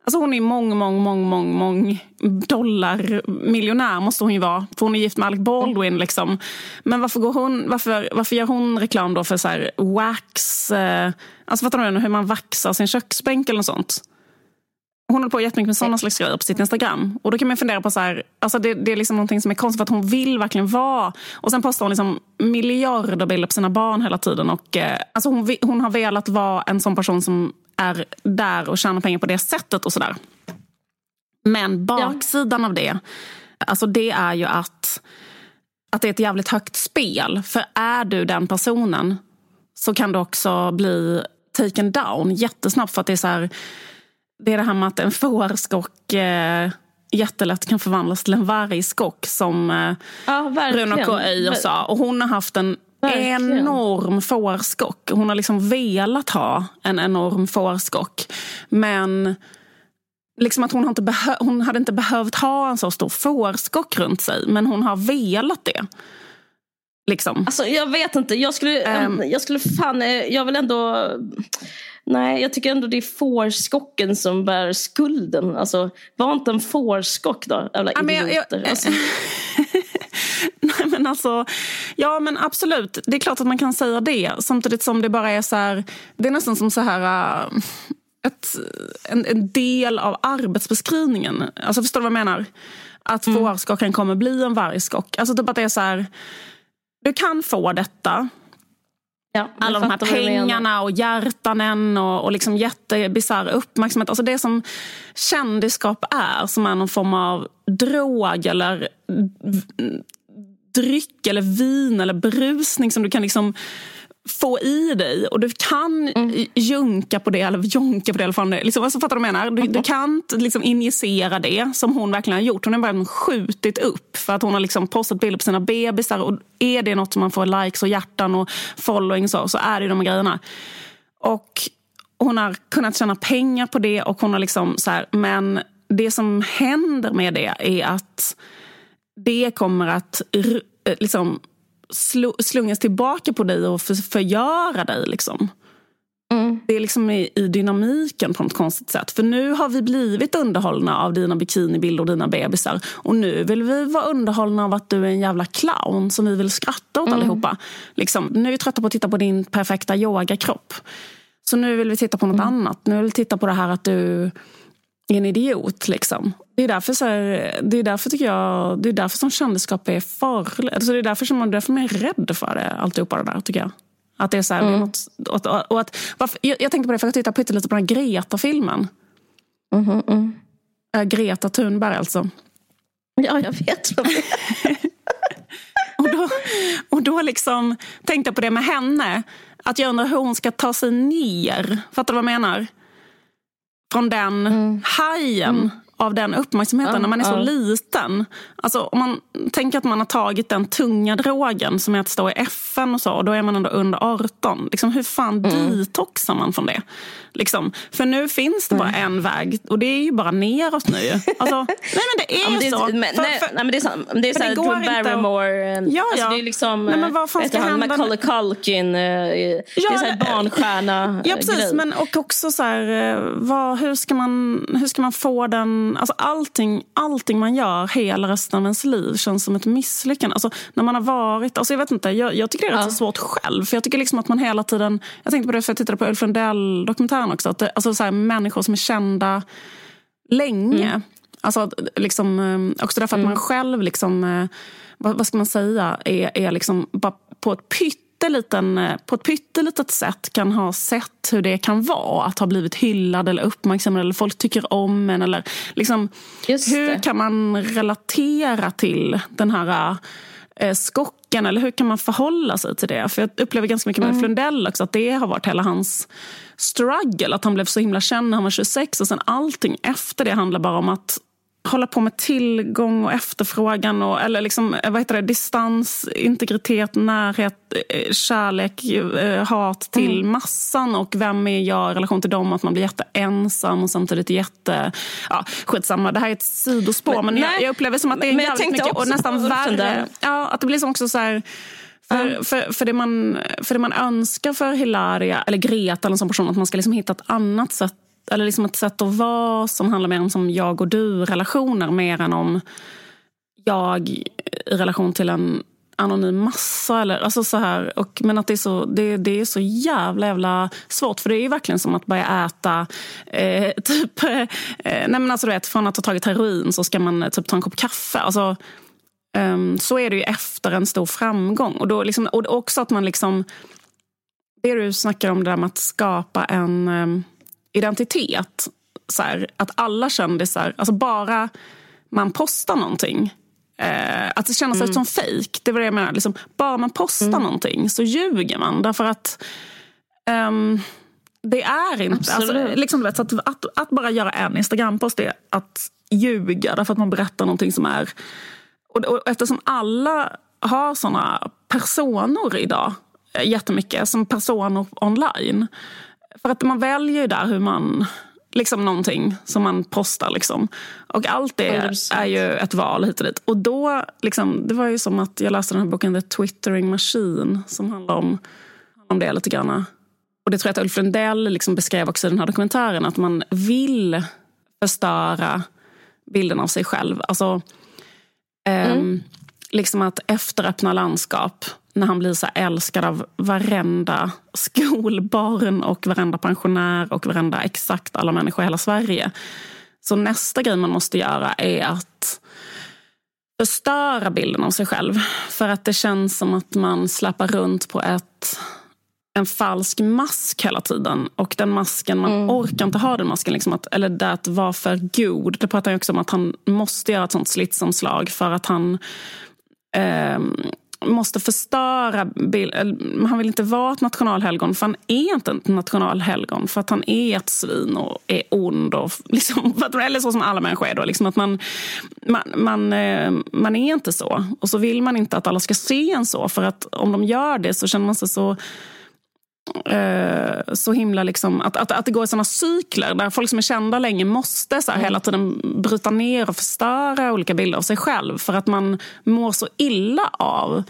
Speaker 2: Alltså hon är mång, mång, mång, mång, mång dollar miljonär måste hon ju vara. För hon är gift med Alec Baldwin. Liksom. Men varför, går hon, varför, varför gör hon reklam då för så här wax? Eh, alltså fattar du hur man vaxar sin köksbänk eller något sånt? Hon håller på jättemycket med sådana slags grejer på sitt Instagram. Och då kan man fundera på så här, alltså det, det är liksom någonting som är konstigt för att hon vill verkligen vara. Och sen postar hon liksom miljarder bilder på sina barn hela tiden. Och, eh, alltså hon, hon har velat vara en sån person som är där och tjänar pengar på det sättet och sådär. Men baksidan ja. av det, alltså det är ju att, att det är ett jävligt högt spel. För är du den personen så kan du också bli taken down jättesnabbt. För att det är så här, det är det här med att en fårskock eh, jättelätt kan förvandlas till en vargskock som eh, ja, Bruno K. Öijer sa. Och hon har haft en Verkligen. enorm fårskock. Hon har liksom velat ha en enorm fårskock. Men liksom att hon, har inte hon hade inte behövt ha en så stor fårskock runt sig. Men hon har velat det. Liksom.
Speaker 1: Alltså, jag vet inte. Jag skulle, um, jag skulle fan... Eh, jag vill ändå... Nej, jag tycker ändå det är fårskocken som bär skulden. Alltså, var inte en fårskock då? Jävla ja, idioter. Jag, jag, alltså.
Speaker 2: Nej, men alltså, ja men absolut, det är klart att man kan säga det. Samtidigt som det bara är så här, det är nästan som så här... Uh, ett, en, en, del av arbetsbeskrivningen. Alltså Förstår du vad jag menar? Att mm. fårskocken kommer bli en vargskock. Alltså typ att det är så här, du kan få detta. Ja, Alla de här pengarna och hjärtanen och, och liksom jättebisarr uppmärksamhet. Alltså det som kändisskap är, som är någon form av drog eller dryck eller vin eller brusning som du kan liksom få i dig och du kan mm. junka på det, eller jonka på det. Eller liksom, alltså, fattar du vad jag menar? Du, mm. du kan liksom injicera det som hon verkligen har gjort. Hon har bara skjutit upp för att hon har liksom postat bilder på sina bebisar. Och är det något som man får likes och hjärtan och following så, så är det de grejerna. Och hon har kunnat tjäna pengar på det och hon har liksom så här, men det som händer med det är att det kommer att eh, liksom, slungas tillbaka på dig och för, förgöra dig. Liksom. Mm. Det är liksom i, i, dynamiken på något konstigt sätt. För nu har vi blivit underhållna av dina bikinibilder och dina bebisar. Och nu vill vi vara underhållna av att du är en jävla clown som vi vill skratta åt mm. allihopa. Liksom, nu är vi trötta på att titta på din perfekta yogakropp. Så nu vill vi titta på något mm. annat. Nu vill vi titta på det här att du en idiot. Liksom. Det är därför, så här, det är därför tycker jag, det är därför som kändisskap är farligt. Alltså det är därför som man, därför man är rädd för det, alltihopa det där tycker jag. Att det är så här, mm. det är något, och, och att, varför, jag, jag, tänkte på det för att jag tittade pyttelite på den här Greta-filmen.
Speaker 1: Mm, mm.
Speaker 2: Äh, Greta Thunberg alltså.
Speaker 1: Ja, jag vet.
Speaker 2: och, då, och då liksom tänkte jag på det med henne. Att jag undrar hur hon ska ta sig ner. Fattar du vad jag menar? Från den mm. hajen mm. av den uppmärksamheten ja, när man är så liten. Alltså, om man tänker att man har tagit den tunga drogen som är att stå i FN och så, och då är man ändå under 18. Liksom, hur fan mm. detoxar man från det? Liksom. För nu finns det bara mm. en väg och det är ju bara neråt nu. Alltså, nej men det är ja, det, så.
Speaker 1: Men, för, nej, nej, men det är så, det är så här, Drew Barrymore. Och, ja, ja. Alltså, det är liksom, nej, men vad fan ska han, Macaulay Culkin. Uh, ja, det är så här barnstjärna
Speaker 2: Ja precis, grej. men och också så här, eh, vad, hur, ska man, hur ska man få den... Alltså allting, allting man gör hela resten av ens liv känns som ett misslyckande. Alltså, när man har varit... Alltså, jag, vet inte, jag, jag tycker det är ja. rätt svårt själv. För jag tycker liksom att man hela tiden... Jag tänkte på det för jag tittade på Ulf Lundell-dokumentären också. Att det, alltså, så här, människor som är kända länge. Mm. Alltså, liksom, eh, också därför mm. att man själv, liksom, eh, vad, vad, ska man säga, är, är liksom bara på ett pytteliten, eh, på ett pyttelitet sätt kan ha sett hur det kan vara att ha blivit hyllad eller uppmärksammad eller folk tycker om en. Eller, liksom, hur kan man relatera till den här eh, skocken eller hur kan man förhålla sig till det? För jag upplever ganska mycket med mm. Flundell också att det har varit hela hans struggle. Att han blev så himla känd när han var 26 och sen allting efter det handlar bara om att hålla på med tillgång och efterfrågan. Och, eller liksom, vad heter det, distans, integritet, närhet, eh, kärlek, eh, hat till mm. massan. Och vem är jag i relation till dem? Att man blir jätteensam och samtidigt jätte... Ja, skitsamma, det här är ett sidospår. Men, men jag, jag, upplever som att det är jävligt mycket och nästan värre. Ja, att det blir som också så här, för, för, för, det man, för det man önskar för Hilaria, eller Greta eller en sån person, att man ska liksom hitta ett annat sätt eller liksom ett sätt att vara som handlar mer om som jag och du-relationer mer än om jag i relation till en anonym massa. Eller, alltså så här, och, men att det är, så, det, det är så jävla, jävla svårt. För det är ju verkligen som att börja äta... Eh, typ, eh, nej men alltså du vet, från att ha tagit heroin så ska man eh, typ ta en kopp kaffe. Alltså, eh, så är det ju efter en stor framgång. Och, då liksom, och också att man liksom... Det du snackar om, det där med att skapa en... Ehm, Identitet. Så här, att alla kändisar, alltså bara man postar någonting eh, att det känns mm. som fejk. Det var det jag menar. Liksom, bara man postar mm. någonting så ljuger man. Därför att um, det är inte... Alltså, liksom, vet, att, att, att, bara göra en Instagram-post är att ljuga. Därför att man berättar någonting som är... Och, och eftersom alla har såna personer idag eh, jättemycket, som personer online för att man väljer ju där hur man... Liksom någonting som man postar. Liksom. Och allt det 100%. är ju ett val hit och dit. Och då, liksom, det var ju som att jag läste den här boken The Twittering Machine som handlar om, om det lite grann. Och det tror jag att Ulf Lundell liksom beskrev också i den här dokumentären. Att man vill förstöra bilden av sig själv. Alltså, mm. um, liksom att efteröppna landskap när han blir så älskad av varenda skolbarn och varenda pensionär och varenda exakt alla människor i hela Sverige. Så nästa grej man måste göra är att förstöra bilden av sig själv. För att det känns som att man släpar runt på ett, en falsk mask hela tiden. Och den masken, man mm. orkar inte ha den masken. Liksom att, eller det att vara för god. Det pratar han också om att han måste göra ett sånt slitsomslag för att han eh, måste förstöra bilden. Han vill inte vara ett nationalhelgon för han är inte ett nationalhelgon för att han är ett svin och är ond. Och liksom, eller så som alla människor är. Då, liksom att man, man, man, eh, man är inte så. Och så vill man inte att alla ska se en så för att om de gör det så känner man sig så Eh, så himla liksom, att, att, att det går i såna cykler där folk som är kända länge måste så här, mm. hela tiden bryta ner och förstöra olika bilder av sig själv för att man mår så illa av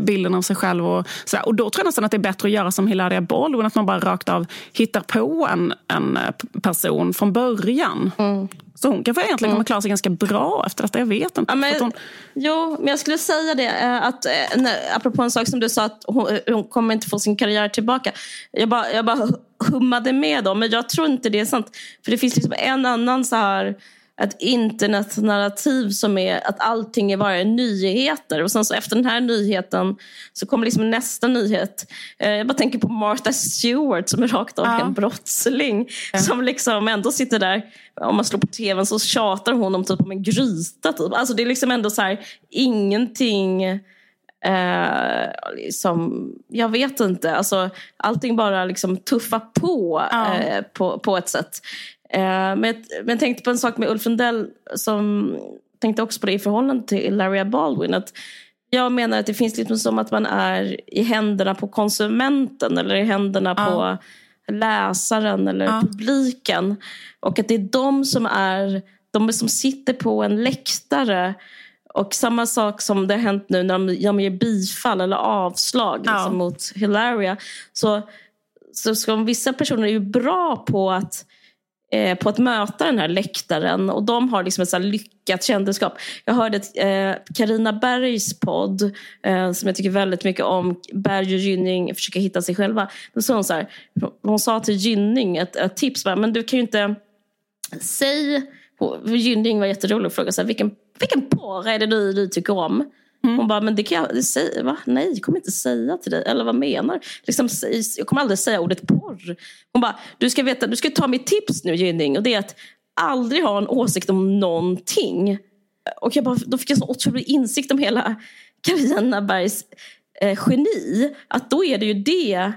Speaker 2: bilden av sig själv. Och, sådär. och då tror jag nästan att det är bättre att göra som Hilaria Baldwin, att man bara rakt av hittar på en, en eh, person från början. Mm. Så hon kan egentligen mm. klara sig ganska bra efter detta. Jag vet inte.
Speaker 1: Ja, men, hon... Jo, men jag skulle säga det. Eh, att, eh, när, apropå en sak som du sa, att hon, hon kommer inte få sin karriär tillbaka. Jag bara, jag bara hummade med dem, men jag tror inte det är sant. För det finns liksom en annan så här ett internetnarrativ som är att allting är bara nyheter. Och sen så efter den här nyheten så kommer liksom nästa nyhet. Eh, jag bara tänker på Martha Stewart som är rakt av ja. en brottsling. Ja. Som liksom ändå sitter där, om man slår på tvn så tjatar hon om typ om en gryta. Typ. Alltså det är liksom ändå så här, ingenting Eh, liksom, jag vet inte, alltså, allting bara liksom tuffar på ja. eh, på, på ett sätt. Eh, men, jag tänkte på en sak med Ulf Lundell som tänkte också på det i förhållande till Larry Baldwin. Att jag menar att det finns liksom som att man är i händerna på konsumenten eller i händerna ja. på läsaren eller ja. publiken. Och att det är de som är de som sitter på en läktare och samma sak som det har hänt nu när de, de ger bifall eller avslag ja. liksom, mot Hilaria. Så, så, så vissa personer är ju bra på att Eh, på att möta den här läktaren och de har liksom ett så lyckat kändisskap. Jag hörde eh, Karina eh, Bergs podd eh, som jag tycker väldigt mycket om. Berg och Gynning försöker hitta sig själva. Då sa hon, så här, hon sa till Gynning ett, ett tips, men du kan ju inte säga Gynning var jätterolig och frågade så här, vilken, vilken porr är det du, du tycker om? Mm. Hon bara, men det kan jag säga, va? Nej, jag kommer inte säga till dig. Eller vad menar liksom, Jag kommer aldrig säga ordet porr. Hon bara, du ska, veta, du ska ta mitt tips nu Gynning. Och det är att aldrig ha en åsikt om någonting. Och jag bara, då fick jag så otrolig insikt om hela Carina Bergs eh, geni. Att då är det ju det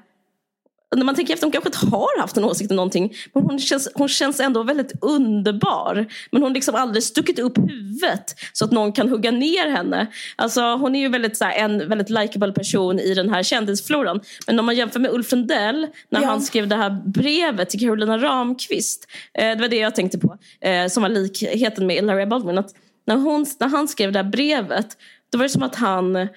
Speaker 1: när man tänker efter, hon kanske inte har haft en åsikt om någonting. Men hon känns, hon känns ändå väldigt underbar. Men hon har liksom aldrig stuckit upp huvudet så att någon kan hugga ner henne. Alltså, hon är ju väldigt, så här, en väldigt likable person i den här kändisfloran. Men om man jämför med Ulf Lundell när ja. han skrev det här brevet till Carolina Ramqvist. Eh, det var det jag tänkte på. Eh, som var likheten med Larry Baldwin. Att när, hon, när han skrev det här brevet då var det som att han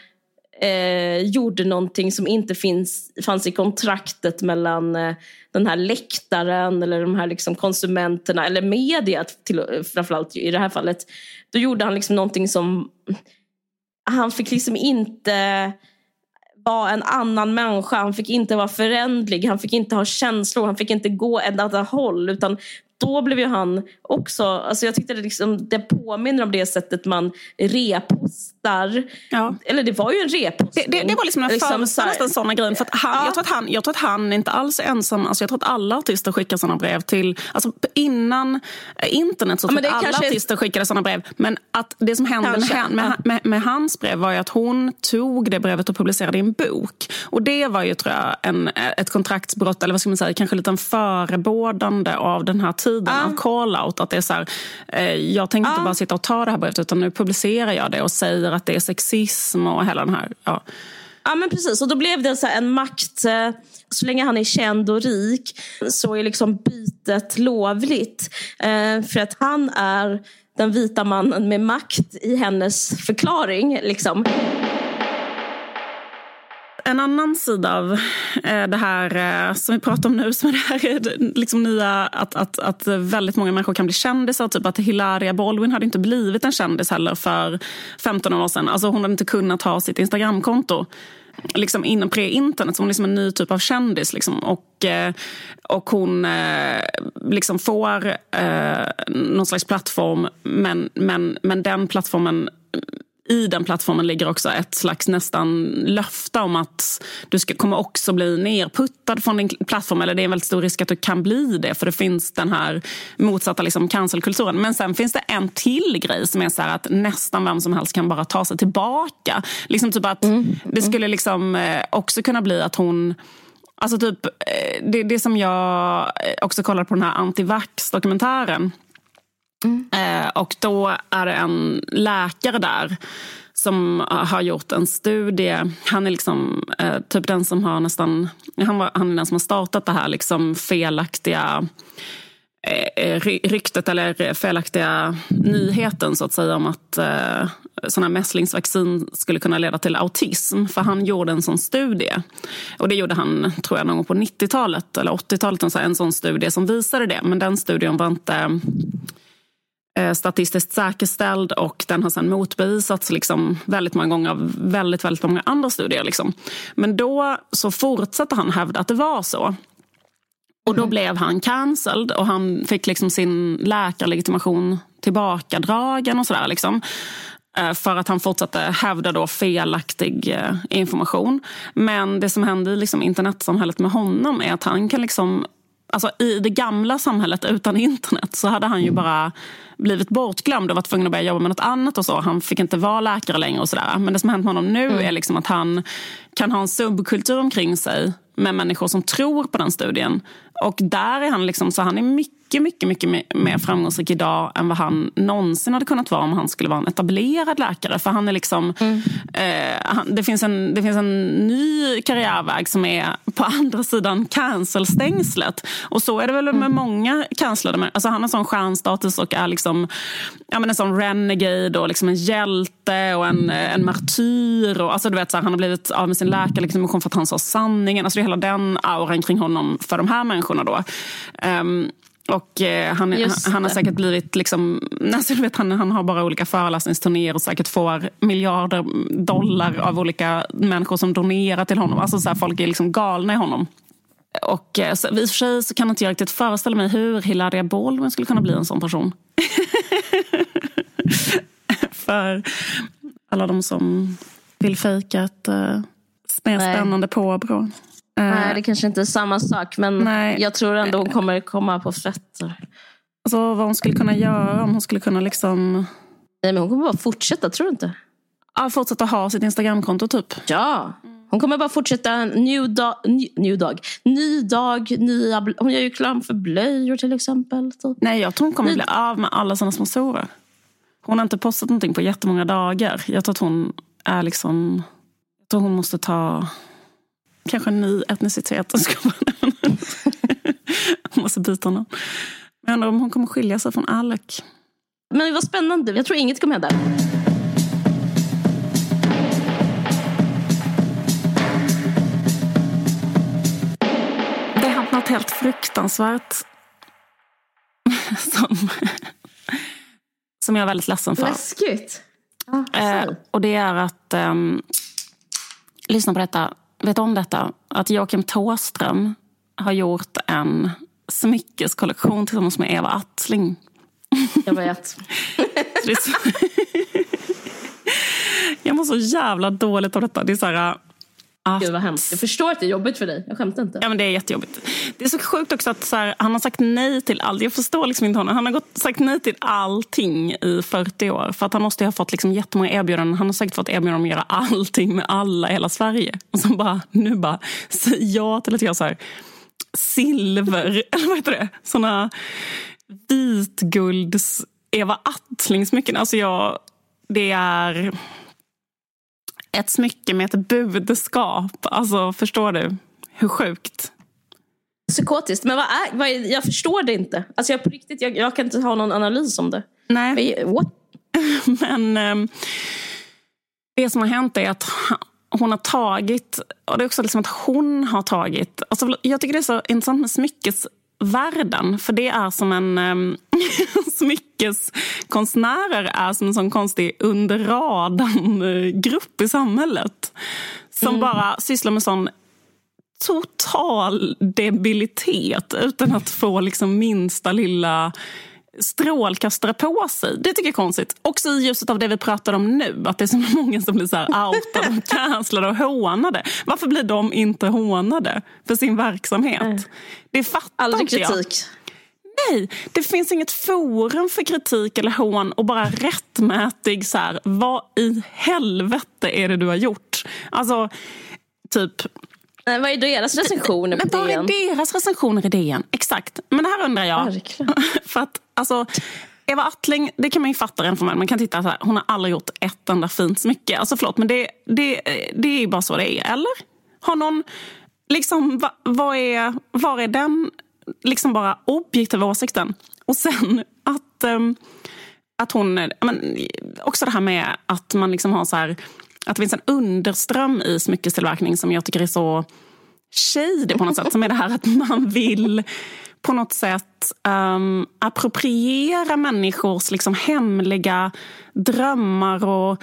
Speaker 1: eh, gjorde någonting som inte finns, fanns i kontraktet mellan eh, den här läktaren eller de här liksom konsumenterna eller media till, framförallt i det här fallet. Då gjorde han liksom någonting som han fick liksom inte vara en annan människa. Han fick inte vara förändlig, han fick inte ha känslor, han fick inte gå ett annat håll. Utan då blev ju han också, alltså jag tyckte det, liksom, det påminner om det sättet man repostar. Ja. Eller det var ju en repostning.
Speaker 2: Det, det, det var liksom den liksom nästan sådana grejen. För han, ja. jag, tror att han, jag tror att han inte alls är ensam. Alltså jag tror att alla artister skickar sådana brev till... Alltså innan internet så tror jag att alla artister skickade sådana brev. Men att det som hände med, med, med, med, hans brev var ju att hon tog det brevet och publicerade i en bok. Och det var ju tror jag en, ett kontraktsbrott, eller vad ska man säga, kanske lite en förebådande av den här tiden ah. av call-out. Att det är så här, eh, jag tänker ah. inte bara sitta och ta det här brevet utan nu publicerar jag det och säger att det är sexism och hela den här... Ja.
Speaker 1: Ja men precis, och då blev det så en makt... Eh, så länge han är känd och rik så är liksom bytet lovligt. Eh, för att han är den vita mannen med makt i hennes förklaring. Liksom
Speaker 2: en annan sida av eh, det här eh, som vi pratar om nu, som är det här eh, liksom nya att, att, att väldigt många människor kan bli kändisar. Typ att Hilaria Baldwin hade inte blivit en kändis heller för 15 år sedan. Alltså hon hade inte kunnat ha sitt Instagramkonto liksom innan pre-internet. Så hon är liksom en ny typ av kändis. Liksom. Och, och hon liksom får eh, någon slags plattform men, men, men den plattformen i den plattformen ligger också ett slags nästan löfte om att du ska, kommer också bli nerputtad från din plattform. Eller det är en väldigt stor risk att du kan bli det för det finns den här motsatta liksom cancelkulturen. Men sen finns det en till grej som är så att nästan vem som helst kan bara ta sig tillbaka. Liksom typ att mm. Det skulle liksom eh, också kunna bli att hon Alltså typ, eh, det, det som jag också kollade på den här antivax-dokumentären Mm. Eh, och då är det en läkare där som har gjort en studie. Han är liksom eh, typ den som har nästan... Han, var, han är den som har startat det här liksom felaktiga eh, eh ryktet eller felaktiga nyheten så att säga om att eh, såna mässlingsvaccin skulle kunna leda till autism. För han gjorde en sån studie. Och det gjorde han tror jag någon gång på 90-talet eller 80-talet. En sån studie som visade det. Men den studien var inte Eh, statistiskt säkerställd och den har sen motbevisats liksom väldigt många gånger av väldigt, väldigt många andra studier. Liksom. Men då så fortsatte han hävda att det var så. Och då mm. blev han cancelled och han fick liksom sin läkarlegitimation tillbakadragen och sådär. Liksom eh, för att han fortsatte hävda då felaktig eh, information. Men det som hände i liksom internetsamhället med honom är att han kan liksom Alltså, I det gamla samhället utan internet så hade han ju bara blivit bortglömd och var tvungen att börja jobba med något annat. och så. Han fick inte vara läkare längre. och sådär. Men det som har hänt med honom nu mm. är liksom att han kan ha en subkultur omkring sig med människor som tror på den studien. Och där är han liksom, så han är mycket mycket, mycket mer framgångsrik idag än vad han någonsin hade kunnat vara om han skulle vara en etablerad läkare. För han är liksom, mm. eh, han, det, finns en, det finns en ny karriärväg som är på andra sidan cancelstängslet. Och så är det väl med mm. många cancellade. Alltså han har sån stjärnstatus och är liksom, ja, men en sån renegade och liksom en hjälte och en, en martyr. Och, alltså, du vet, så här, han har blivit av med sin läkarlegitimation för att han sa sanningen. Alltså, det är hela den auran kring honom för de här människorna. Då. Um, och eh, han, han, han, har säkert blivit... Liksom, alltså, vet, han, han har bara olika föreläsningsturnéer och säkert får miljarder dollar av olika människor som donerar till honom. Alltså, så här, folk är liksom galna i honom. Och eh, så, I och för sig så kan inte jag riktigt föreställa mig hur Hilaria Baldwin skulle kunna bli en sån person. för alla de som vill fejka ett mer spännande påbrå.
Speaker 1: Nej, det kanske inte är samma sak. Men Nej. jag tror ändå hon kommer komma på fötter.
Speaker 2: Alltså vad hon skulle kunna göra om hon skulle kunna liksom...
Speaker 1: Nej, men hon kommer bara fortsätta, tror du inte?
Speaker 2: Ja, fortsätta ha sitt Instagramkonto typ.
Speaker 1: Ja. Hon kommer bara fortsätta new, dag, ny, new dag. Ny dag, nya... Hon gör ju reklam för blöjor till exempel. Typ.
Speaker 2: Nej, jag tror hon kommer ny... bli av med alla sina sponsorer. Hon har inte postat någonting på jättemånga dagar. Jag tror att hon är liksom... Jag tror hon måste ta kanske en ny etnicitet. hon måste byta namn. Jag undrar om hon kommer skilja sig från Alec.
Speaker 1: Men det var spännande. Jag tror inget kommer hända.
Speaker 2: Det har hänt något helt fruktansvärt. Som, som jag är väldigt ledsen för.
Speaker 1: Läskigt.
Speaker 2: Ah, eh, och det är att... Eh, lyssna på detta. Vet om detta? Att Joakim Tåström har gjort en smyckeskollektion tillsammans med Eva Attling.
Speaker 1: Jag vet.
Speaker 2: jag mår så jävla dåligt av detta. Det är så här,
Speaker 1: att... Gud vad hemskt. Jag förstår att det är jobbigt för dig. Jag skämtar inte.
Speaker 2: Ja men det är jättejobbigt. Det är så sjukt också att så här, han har sagt nej till allt. Jag förstår liksom inte honom. Han har gått, sagt nej till allting i 40 år. För att han måste ha fått liksom jättemånga erbjudanden. Han har säkert fått erbjudanden om att göra allting med alla i hela Sverige. Och så bara, nu bara, säg ja till att göra så här silver, eller vad heter det? Såna vitgulds Eva Attling-smycken. Alltså jag, det är ett smycke med ett budskap. Alltså, förstår du? Hur sjukt?
Speaker 1: Psykotiskt. Men vad är, vad är, jag förstår det inte. Alltså jag, på riktigt, jag, jag kan inte ha någon analys om det.
Speaker 2: Nej.
Speaker 1: What?
Speaker 2: Men um, det som har hänt är att hon har tagit, och det är också liksom att hon har tagit... Alltså jag tycker det är så intressant med smyckesvärlden. För det är som en... Um, smyckeskonstnärer är som en sån konstig under radarn-grupp i samhället. Som mm. bara sysslar med sån total debilitet utan att få liksom minsta lilla strålkastare på sig. Det tycker jag är konstigt. Också i ljuset av det vi pratar om nu. Att det är så många som blir så här outade och cancellade och hånade. Varför blir de inte hånade för sin verksamhet? Det fattar
Speaker 1: Aldrig
Speaker 2: inte
Speaker 1: jag. kritik.
Speaker 2: Nej, det finns inget forum för kritik eller hån och bara rättmätig så här, vad i helvete är det du har gjort? Alltså, typ...
Speaker 1: Nej, vad är deras recensioner på
Speaker 2: DN? Vad är deras recensioner i DN? Exakt. Men det här undrar jag.
Speaker 1: Verkligen.
Speaker 2: för att, alltså, Eva Attling, det kan man ju fatta rent formellt. Man kan titta så här, hon har aldrig gjort ett enda fint smycke. Alltså förlåt, men det, det, det är ju bara så det är. Eller? Har någon, liksom, va, vad är, var är den liksom bara objektiva åsikten. Och sen att, um, att hon... Men, också det här med att man liksom har så här, att det finns en underström i smyckestillverkning som jag tycker är så shady på något sätt. Som är det här att man vill på något sätt um, appropriera människors liksom hemliga drömmar och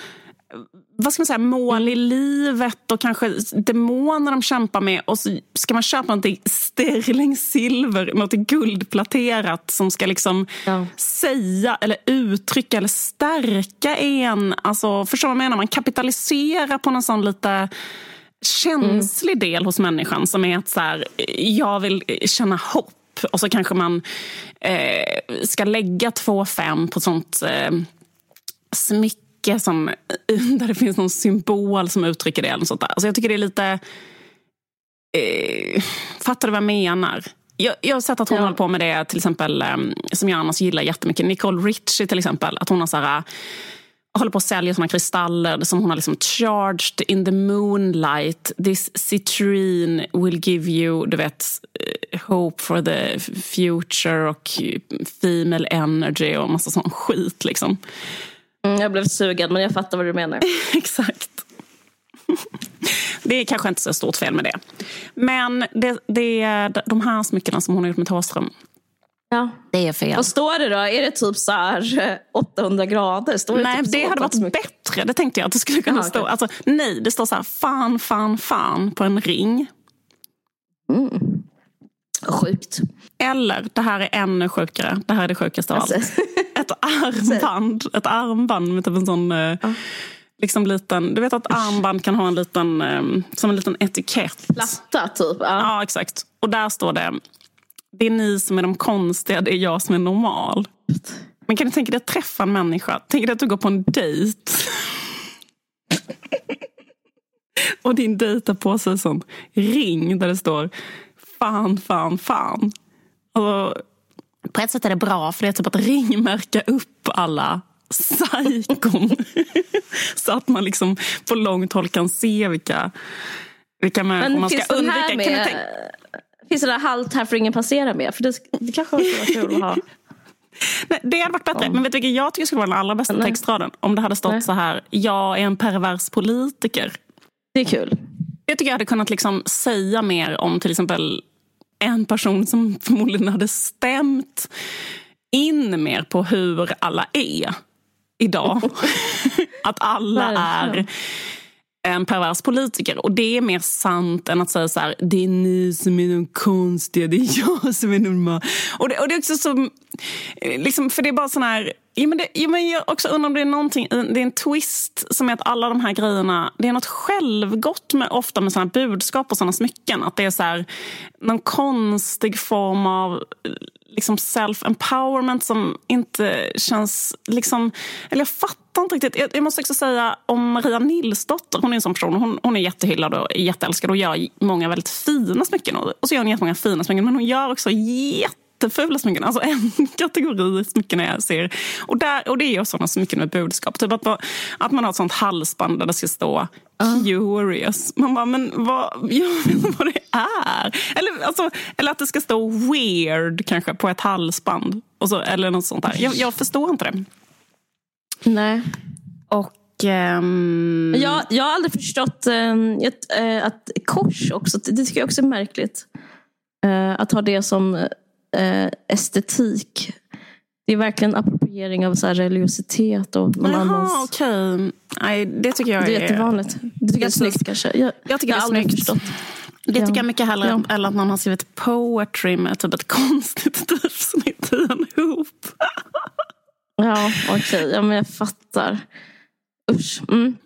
Speaker 2: vad ska man säga, mål i livet och kanske demoner de kämpar med. Och så ska man köpa något sterlingsilver, något guldplaterat som ska liksom ja. säga eller uttrycka eller stärka en. Alltså, förstår vad jag menar? Man kapitaliserar på någon sån lite känslig mm. del hos människan som är att så här, jag vill känna hopp. Och så kanske man eh, ska lägga två fem på sånt eh, smycke smycke som, där det finns någon symbol som uttrycker det. Eller sånt där. Alltså jag tycker det är lite... Eh, fattar du vad jag menar? Jag, jag har sett att hon ja. håller på med det, till exempel, eh, som jag annars gillar jättemycket. Nicole Richie till exempel. Att hon har så här, håller på att sälja såna kristaller som hon har liksom charged in the moonlight. This citrine will give you, du vet, eh, hope for the future och female energy och massa sån skit liksom.
Speaker 1: Mm, jag blev sugen, men jag fattar vad du menar.
Speaker 2: Exakt. Det är kanske inte så stort fel med det. Men det, det är de här smyckena som hon har gjort med Thåström.
Speaker 1: Ja.
Speaker 2: Det är fel.
Speaker 1: Vad står det då? Är det typ så här 800 eh, grader? Står det
Speaker 2: nej,
Speaker 1: typ
Speaker 2: det hade varit smycken? bättre. Det tänkte jag att det skulle kunna Aha, stå. Okay. Alltså, nej, det står så här fan, fan, fan på en ring.
Speaker 1: Mm. Sjukt.
Speaker 2: Eller, det här är ännu sjukare. Det här är det sjukaste av allt. Alltså. Ett armband. Ett armband med typ en sån... Ja. Liksom liten, du vet att armband kan ha en liten, som en liten etikett.
Speaker 1: Platta typ. Ja.
Speaker 2: ja, exakt. Och där står det, det är ni som är de konstiga, det är jag som är normal. Men kan du tänka dig att träffa en människa? Tänk dig att du går på en dejt. Och din dejt har på sig en sån ring där det står fan, fan, fan. Och på ett sätt är det bra för det är typ att ringmärka upp alla psykon. Så att man liksom på långt håll kan se vilka, vilka människor man ska undvika.
Speaker 1: Med,
Speaker 2: kan
Speaker 1: finns det där halt här får ingen passera med? För det, det kanske skulle vara kul att ha.
Speaker 2: Nej, det hade varit bättre. Men vet du vilken jag tycker skulle vara den allra bästa Nej. textraden? Om det hade stått Nej. så här. Jag är en pervers politiker.
Speaker 1: Det är kul.
Speaker 2: Jag tycker jag hade kunnat liksom säga mer om till exempel en person som förmodligen hade stämt in mer på hur alla är idag. att alla är en pervers politiker. Och det är mer sant än att säga så här, det är ni som är de konstiga, det är jag som är normal. Och det, och det är också så, eh, liksom, för det är bara sån här, ja, men det, ja, men jag också undrar om det är någonting, det är en twist som är att alla de här grejerna, det är något självgott med, ofta med såna budskap och såna smycken. Att det är så här, någon konstig form av liksom self-empowerment som inte känns... Liksom, eller jag fattar inte riktigt. Jag, jag, måste också säga om Maria Nilsdotter. Hon är en sån person. Hon, hon är jättehyllad och jätteälskad och gör många väldigt fina smycken. Och, och så gör hon jättemånga fina smycken. Men hon gör också jätte jättefula smycken. Alltså en kategori smycken jag ser. Och, där, och det är sådana smycken med budskap. Typ att, att man har ett sånt halsband där det ska stå curious. Man bara, men vad, jag vet inte vad det är. Eller, alltså, eller att det ska stå weird kanske på ett halsband. Och så, eller något sånt där. Jag, jag förstår inte det.
Speaker 1: Nej.
Speaker 2: Och Um...
Speaker 1: Jag, jag har aldrig förstått um, att, uh, att kors också, det tycker jag också är märkligt. Uh, att ha det som eh, estetik. Det är verkligen appropriering av så religiositet och någon
Speaker 2: Jaha,
Speaker 1: annans...
Speaker 2: Okay. Nej, det tycker jag är...
Speaker 1: Det är jättevanligt. Det tycker jag är snyggt kanske. Jag,
Speaker 2: jag tycker jag det är snyggt. Förstått. Det tycker ja. jag mycket hellre ja. än att någon har skrivit poetry med typ ett konstigt typsnitt i en hop.
Speaker 1: ja, okej. Okay. Ja, men jag fattar. Usch. Mm.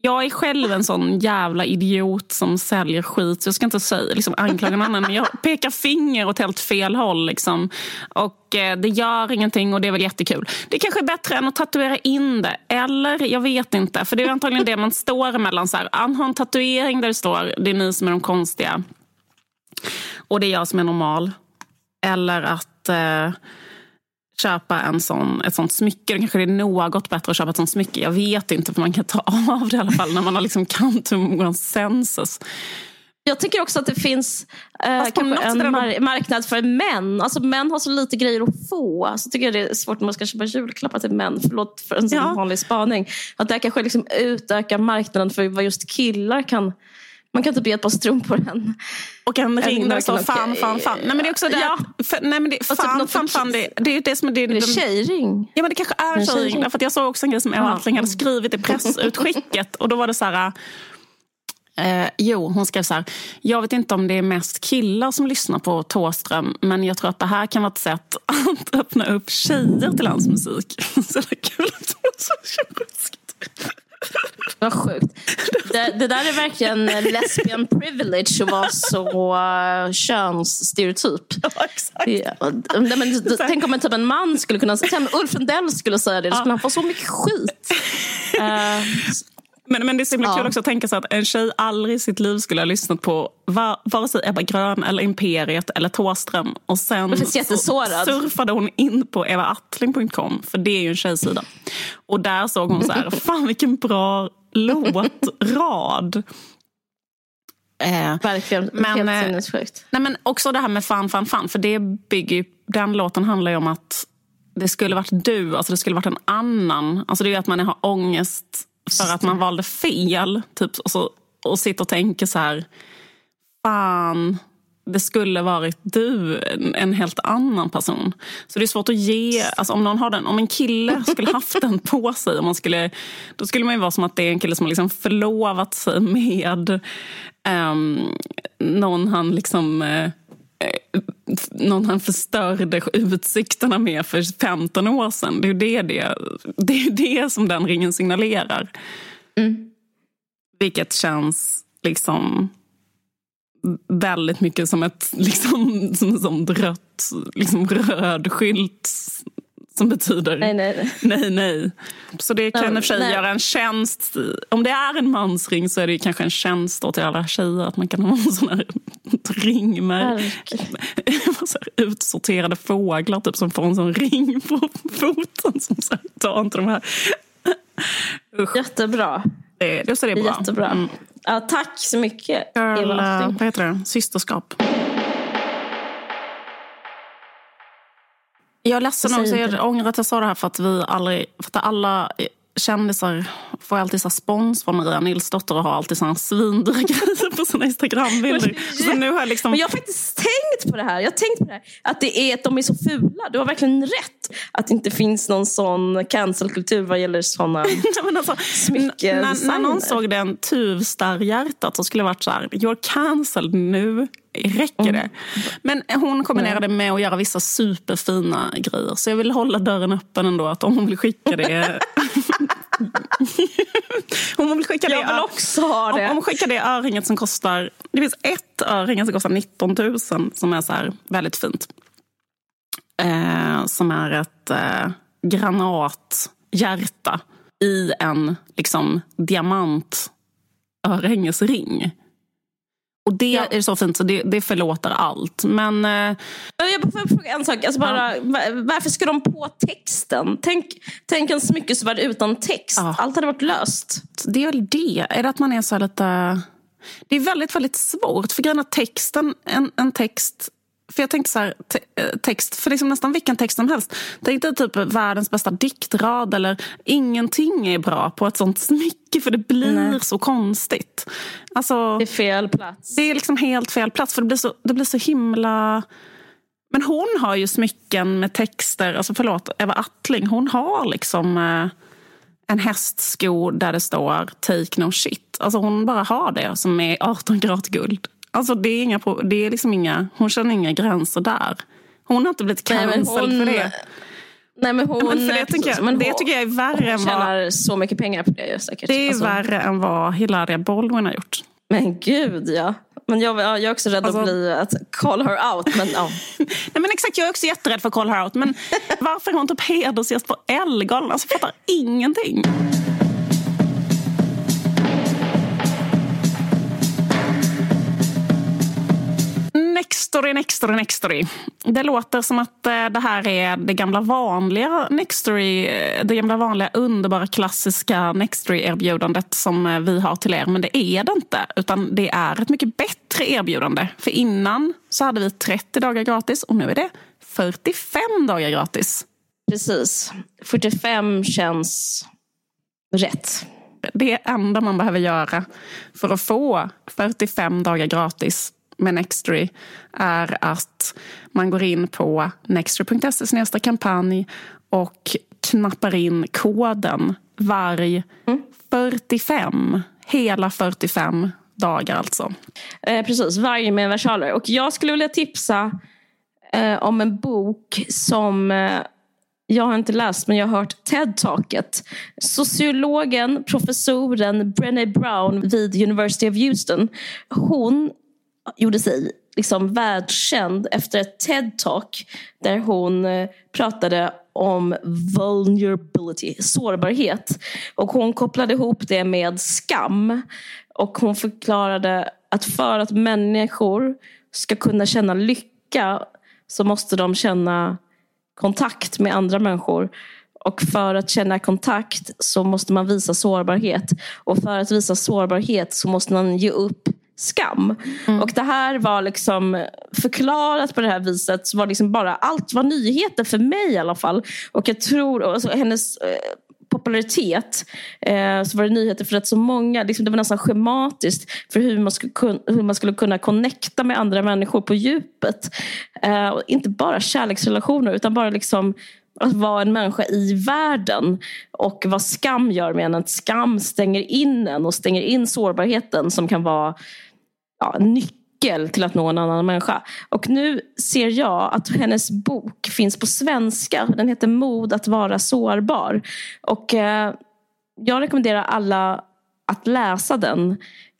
Speaker 2: Jag är själv en sån jävla idiot som säljer skit. Så jag ska inte säga, liksom, anklaga någon annan. Men jag pekar finger åt helt fel håll. Liksom. Och eh, det gör ingenting och det är väl jättekul. Det kanske är bättre än att tatuera in det. Eller, jag vet inte. För det är antagligen det man står emellan. Så här, han har en tatuering där det står det är ni som är de konstiga. Och det är jag som är normal. Eller att... Eh, köpa en sån, ett sånt smycke. Då kanske det är något bättre att köpa ett sånt smycke. Jag vet inte, för man kan ta av det i alla fall när man har liksom kantum sensus.
Speaker 1: Jag tycker också att det finns eh, kanske en mar marknad för män. Alltså Män har så lite grejer att få. Så alltså, tycker jag det är svårt när man ska köpa julklappar till män. Förlåt för en sån ja. vanlig spaning. Att det kanske liksom utökar marknaden för vad just killar kan man kan typ ge ett par strumpor än.
Speaker 2: Och en ring där det står fan, fan, fan. Nej men det är också det. Ja. För, nej, men det, typ fan, typ fan, fan, det, det är det som är... Det,
Speaker 1: är det tjejring?
Speaker 2: Ja men det kanske är en tjejring. Därför att jag såg också en grej som Eva Attling hade skrivit i pressutskicket. och då var det så här... Eh, jo, hon skrev så här. Jag vet inte om det är mest killar som lyssnar på Tåström men jag tror att det här kan vara ett sätt att öppna upp tjejer till hans musik. Så det kul att hon så
Speaker 1: vad sjukt. Det, det, där är verkligen lesbian privilege att vara så uh, könsstereotyp.
Speaker 2: Ja, exakt.
Speaker 1: Ja, men, tänk om en, typ en man skulle kunna säga Ulf Lundell skulle säga det. Då skulle ja. han få så mycket skit. Uh,
Speaker 2: men, men det är så himla ja. kul också att tänka sig att en tjej aldrig i sitt liv skulle ha lyssnat på var, vare sig Ebba Grön, eller Imperiet eller Thåström. Och sen surfade hon in på evaattling.com, för det är ju en tjejsida. Och där såg hon så här, fan vilken bra låtrad.
Speaker 1: Eh, Verkligen, men, helt eh, sinnessjukt.
Speaker 2: Nej, men också det här med fan, fan, fan. För det bygger den låten handlar ju om att det skulle varit du, alltså det skulle varit en annan. Alltså det är att man har ångest för att man valde fel. Typ, och, så, och sitter och tänker så här... Fan, det skulle varit du, en, en, helt annan person. Så det är svårt att ge... Alltså om, någon har den, om en kille skulle haft den på sig, om man skulle, då skulle man ju vara som att det är en kille som har liksom förlovat sig med um, någon han liksom... Uh, någon han förstörde utsikterna med för 15 år sedan. Det är det, det, det, är det som den ringen signalerar. Mm. Vilket känns liksom väldigt mycket som ett liksom, som, som rött, liksom röd skylt som betyder
Speaker 1: Nej, nej.
Speaker 2: nej. nej. Så det kan i och för sig göra en tjänst. Om det är en mansring så är det kanske en tjänst till alla tjejer att man kan ha en sån här ring med utsorterade fåglar typ, som får en sån ring på foten. Som så här, ta inte de här. Usch,
Speaker 1: Jättebra.
Speaker 2: det, det, så det är bra.
Speaker 1: Jättebra.
Speaker 2: Mm.
Speaker 1: Ja, tack så mycket,
Speaker 2: Girl,
Speaker 1: Eva
Speaker 2: eh, vad heter det? Systerskap. Jag är ledsen också, jag ångrar att jag sa det här för att vi aldrig, för att alla kändisar får alltid så spons från Maria Nilsdotter och har alltid såna svindyra grejer på sina Instagrambilder. Så nu har jag liksom...
Speaker 1: Men jag har faktiskt tänkt på det här. Jag tänkt på det här. Att, det är, att de är så fula. Du har verkligen rätt. Att det inte finns någon sån cancelkultur vad gäller såna
Speaker 2: alltså,
Speaker 1: smyckedesigner.
Speaker 2: när, när någon såg den tuvstarr-hjärtat så skulle det varit så här, you're cancelled nu, räcker det? Men hon kombinerade med att göra vissa superfina grejer. Så jag vill hålla dörren öppen ändå, att om hon vill skicka det... om hon vill skicka det...
Speaker 1: Jag vill också ha det.
Speaker 2: Om, hon skickar det örhänget som kostar... Det finns ett örhänge som kostar 19 000 som är så här väldigt fint. Eh, som är ett eh, granathjärta i en liksom, diamantörhängesring. Och det
Speaker 1: Ja.
Speaker 2: är så fint så det, det förlåter allt. Men eh,
Speaker 1: Jag bara får fråga en sak. Alltså bara, va- Varför ska de på texten? Tänk, tänk en smyckesvärld utan text.
Speaker 2: Ja.
Speaker 1: Allt hade varit löst.
Speaker 2: det är väl det. Är det att man är så här lite... Det är väldigt, väldigt svårt. För grejen är texten, en, en text... För jag tänkte så här, te, eh, text, för liksom nästan vilken text som helst. Tänk dig typ världens bästa diktrad eller ingenting är bra på ett sånt smycke för det blir
Speaker 1: Nej.
Speaker 2: så konstigt. Alltså,
Speaker 1: Det är fel plats.
Speaker 2: det är liksom helt fel plats för det blir så, det blir så himla... Men hon har ju smycken med texter, alltså förlåt, Eva Attling, hon har liksom eh, en hästsko där det står take no shit. Alltså hon bara har det som är 18 karat guld. Alltså det är, inga, det är liksom inga, hon känner inga gränser där. Hon har inte blivit cancelled
Speaker 1: hon-
Speaker 2: för det.
Speaker 1: Nej, men hon,
Speaker 2: Men för det tycker jag,
Speaker 1: men
Speaker 2: det
Speaker 1: hon-
Speaker 2: tycker jag är värre än
Speaker 1: hon
Speaker 2: vad,
Speaker 1: tjänar så mycket pengar på det säkert.
Speaker 2: det är
Speaker 1: Alltså,
Speaker 2: värre än vad Hilaria Baldwin har gjort.
Speaker 1: Men gud ja. Men jag, jag är också rädd
Speaker 2: Alltså-
Speaker 1: att bli att call her out. Men, ja.
Speaker 2: Nej, men exakt, jag är också jätterädd för Call Her Out. Men varför är hon typ hedersgäst på Ellegalan? Alltså, jag fattar ingenting. Nextory, Nextory, Nextory. Det låter som att eh, det här är det gamla vanliga Nextory, eh, det gamla vanliga underbara klassiska Nextory-erbjudandet som eh, vi har till er. Men det är det inte, utan det är ett mycket bättre erbjudande. För innan så hade vi 30 dagar gratis och nu är det 45 dagar gratis.
Speaker 1: Precis. 45 känns rätt.
Speaker 2: Det enda man behöver göra för att få 45 dagar gratis med Nextory är att man går in på nextory.se nästa kampanj och knappar in koden varg 45. Hela 45 dagar alltså.
Speaker 1: Eh, precis, varje med versaler. Och jag skulle vilja tipsa eh, om en bok som eh, jag har inte läst men jag har hört TED-talket. Sociologen, professoren Brené Brown vid University of Houston. Hon gjorde sig liksom världskänd efter ett TED-talk där hon eh, pratade om vulnerability, sårbarhet. Och hon kopplade ihop det med skam. Och hon förklarade att för att människor ska kunna känna lycka så måste de känna kontakt med andra människor. Och för att känna kontakt så måste man visa sårbarhet. Och för att visa sårbarhet så måste man ge upp skam. Och det här var liksom förklarat på det här viset. Så var liksom bara, allt var nyheter för mig i alla fall. Och jag tror, alltså, hennes eh, popularitet eh, så var det nyheter för att så många, liksom, det var nästan schematiskt för hur man, skulle kun, hur man skulle kunna connecta med andra människor på djupet. Eh, och inte bara kärleksrelationer utan bara liksom att vara en människa i världen och vad skam gör med en. Att skam stänger in en och stänger in sårbarheten som kan vara ja, nyckel till att nå en annan människa. Och nu ser jag att hennes bok finns på svenska. Den heter Mod att vara sårbar. Och eh, jag rekommenderar alla att läsa den.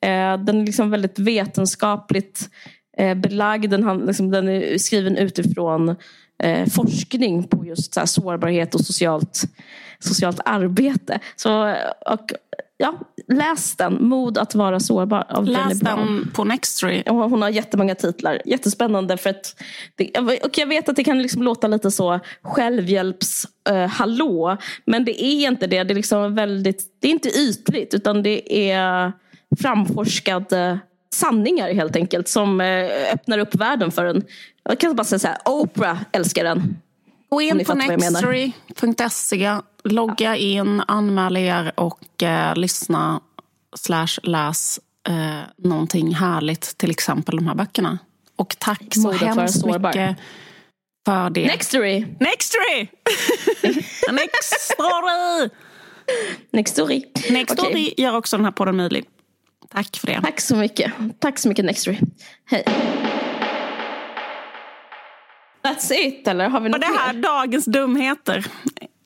Speaker 1: Eh, den är liksom väldigt vetenskapligt eh, belagd. Den, liksom, den är skriven utifrån eh, forskning på just så sårbarhet och socialt, socialt arbete. Så, och, ja, läs den, Mod att vara sårbar av
Speaker 2: Läs den på Nextory.
Speaker 1: Hon har jättemånga titlar. Jättespännande. För att det, och jag vet att det kan liksom låta lite så självhjälps uh, hallå. Men det är inte det. Det är, liksom väldigt, det är inte ytligt utan det är framforskade sanningar helt enkelt som uh, öppnar upp världen för en. Jag kan bara säga så här, Oprah älskar den.
Speaker 2: Gå in på nextory.se, logga in, anmäl er och eh, lyssna slash läs eh, någonting härligt, till exempel de här böckerna. Och tack så Modet hemskt mycket för det.
Speaker 1: Nextory!
Speaker 2: Nextory! Nextory!
Speaker 1: Nextory.
Speaker 2: Nextory okay. gör också den här podden möjlig. Tack för det.
Speaker 1: Tack så mycket. Tack så mycket Nextory. Hej. That's it, eller har vi något
Speaker 2: Och det här mer? dagens dumheter.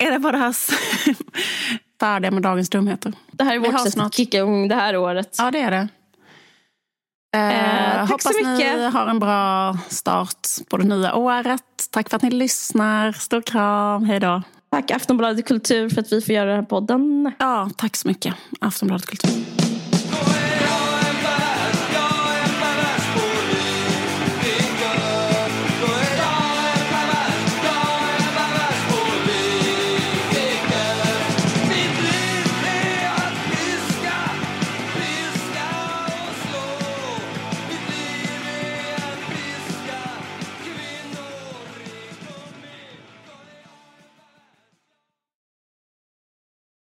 Speaker 2: Är det bara här färdiga med dagens dumheter?
Speaker 1: Det här är vårt sätt att kicka igång det här året.
Speaker 2: Ja, det är det. Eh, eh, hoppas ni har en bra start på det nya året. Tack för att ni lyssnar. Stor kram. Hej då.
Speaker 1: Tack Aftonbladet Kultur för att vi får göra den här podden.
Speaker 2: Ja, tack så mycket. Aftonbladet Kultur.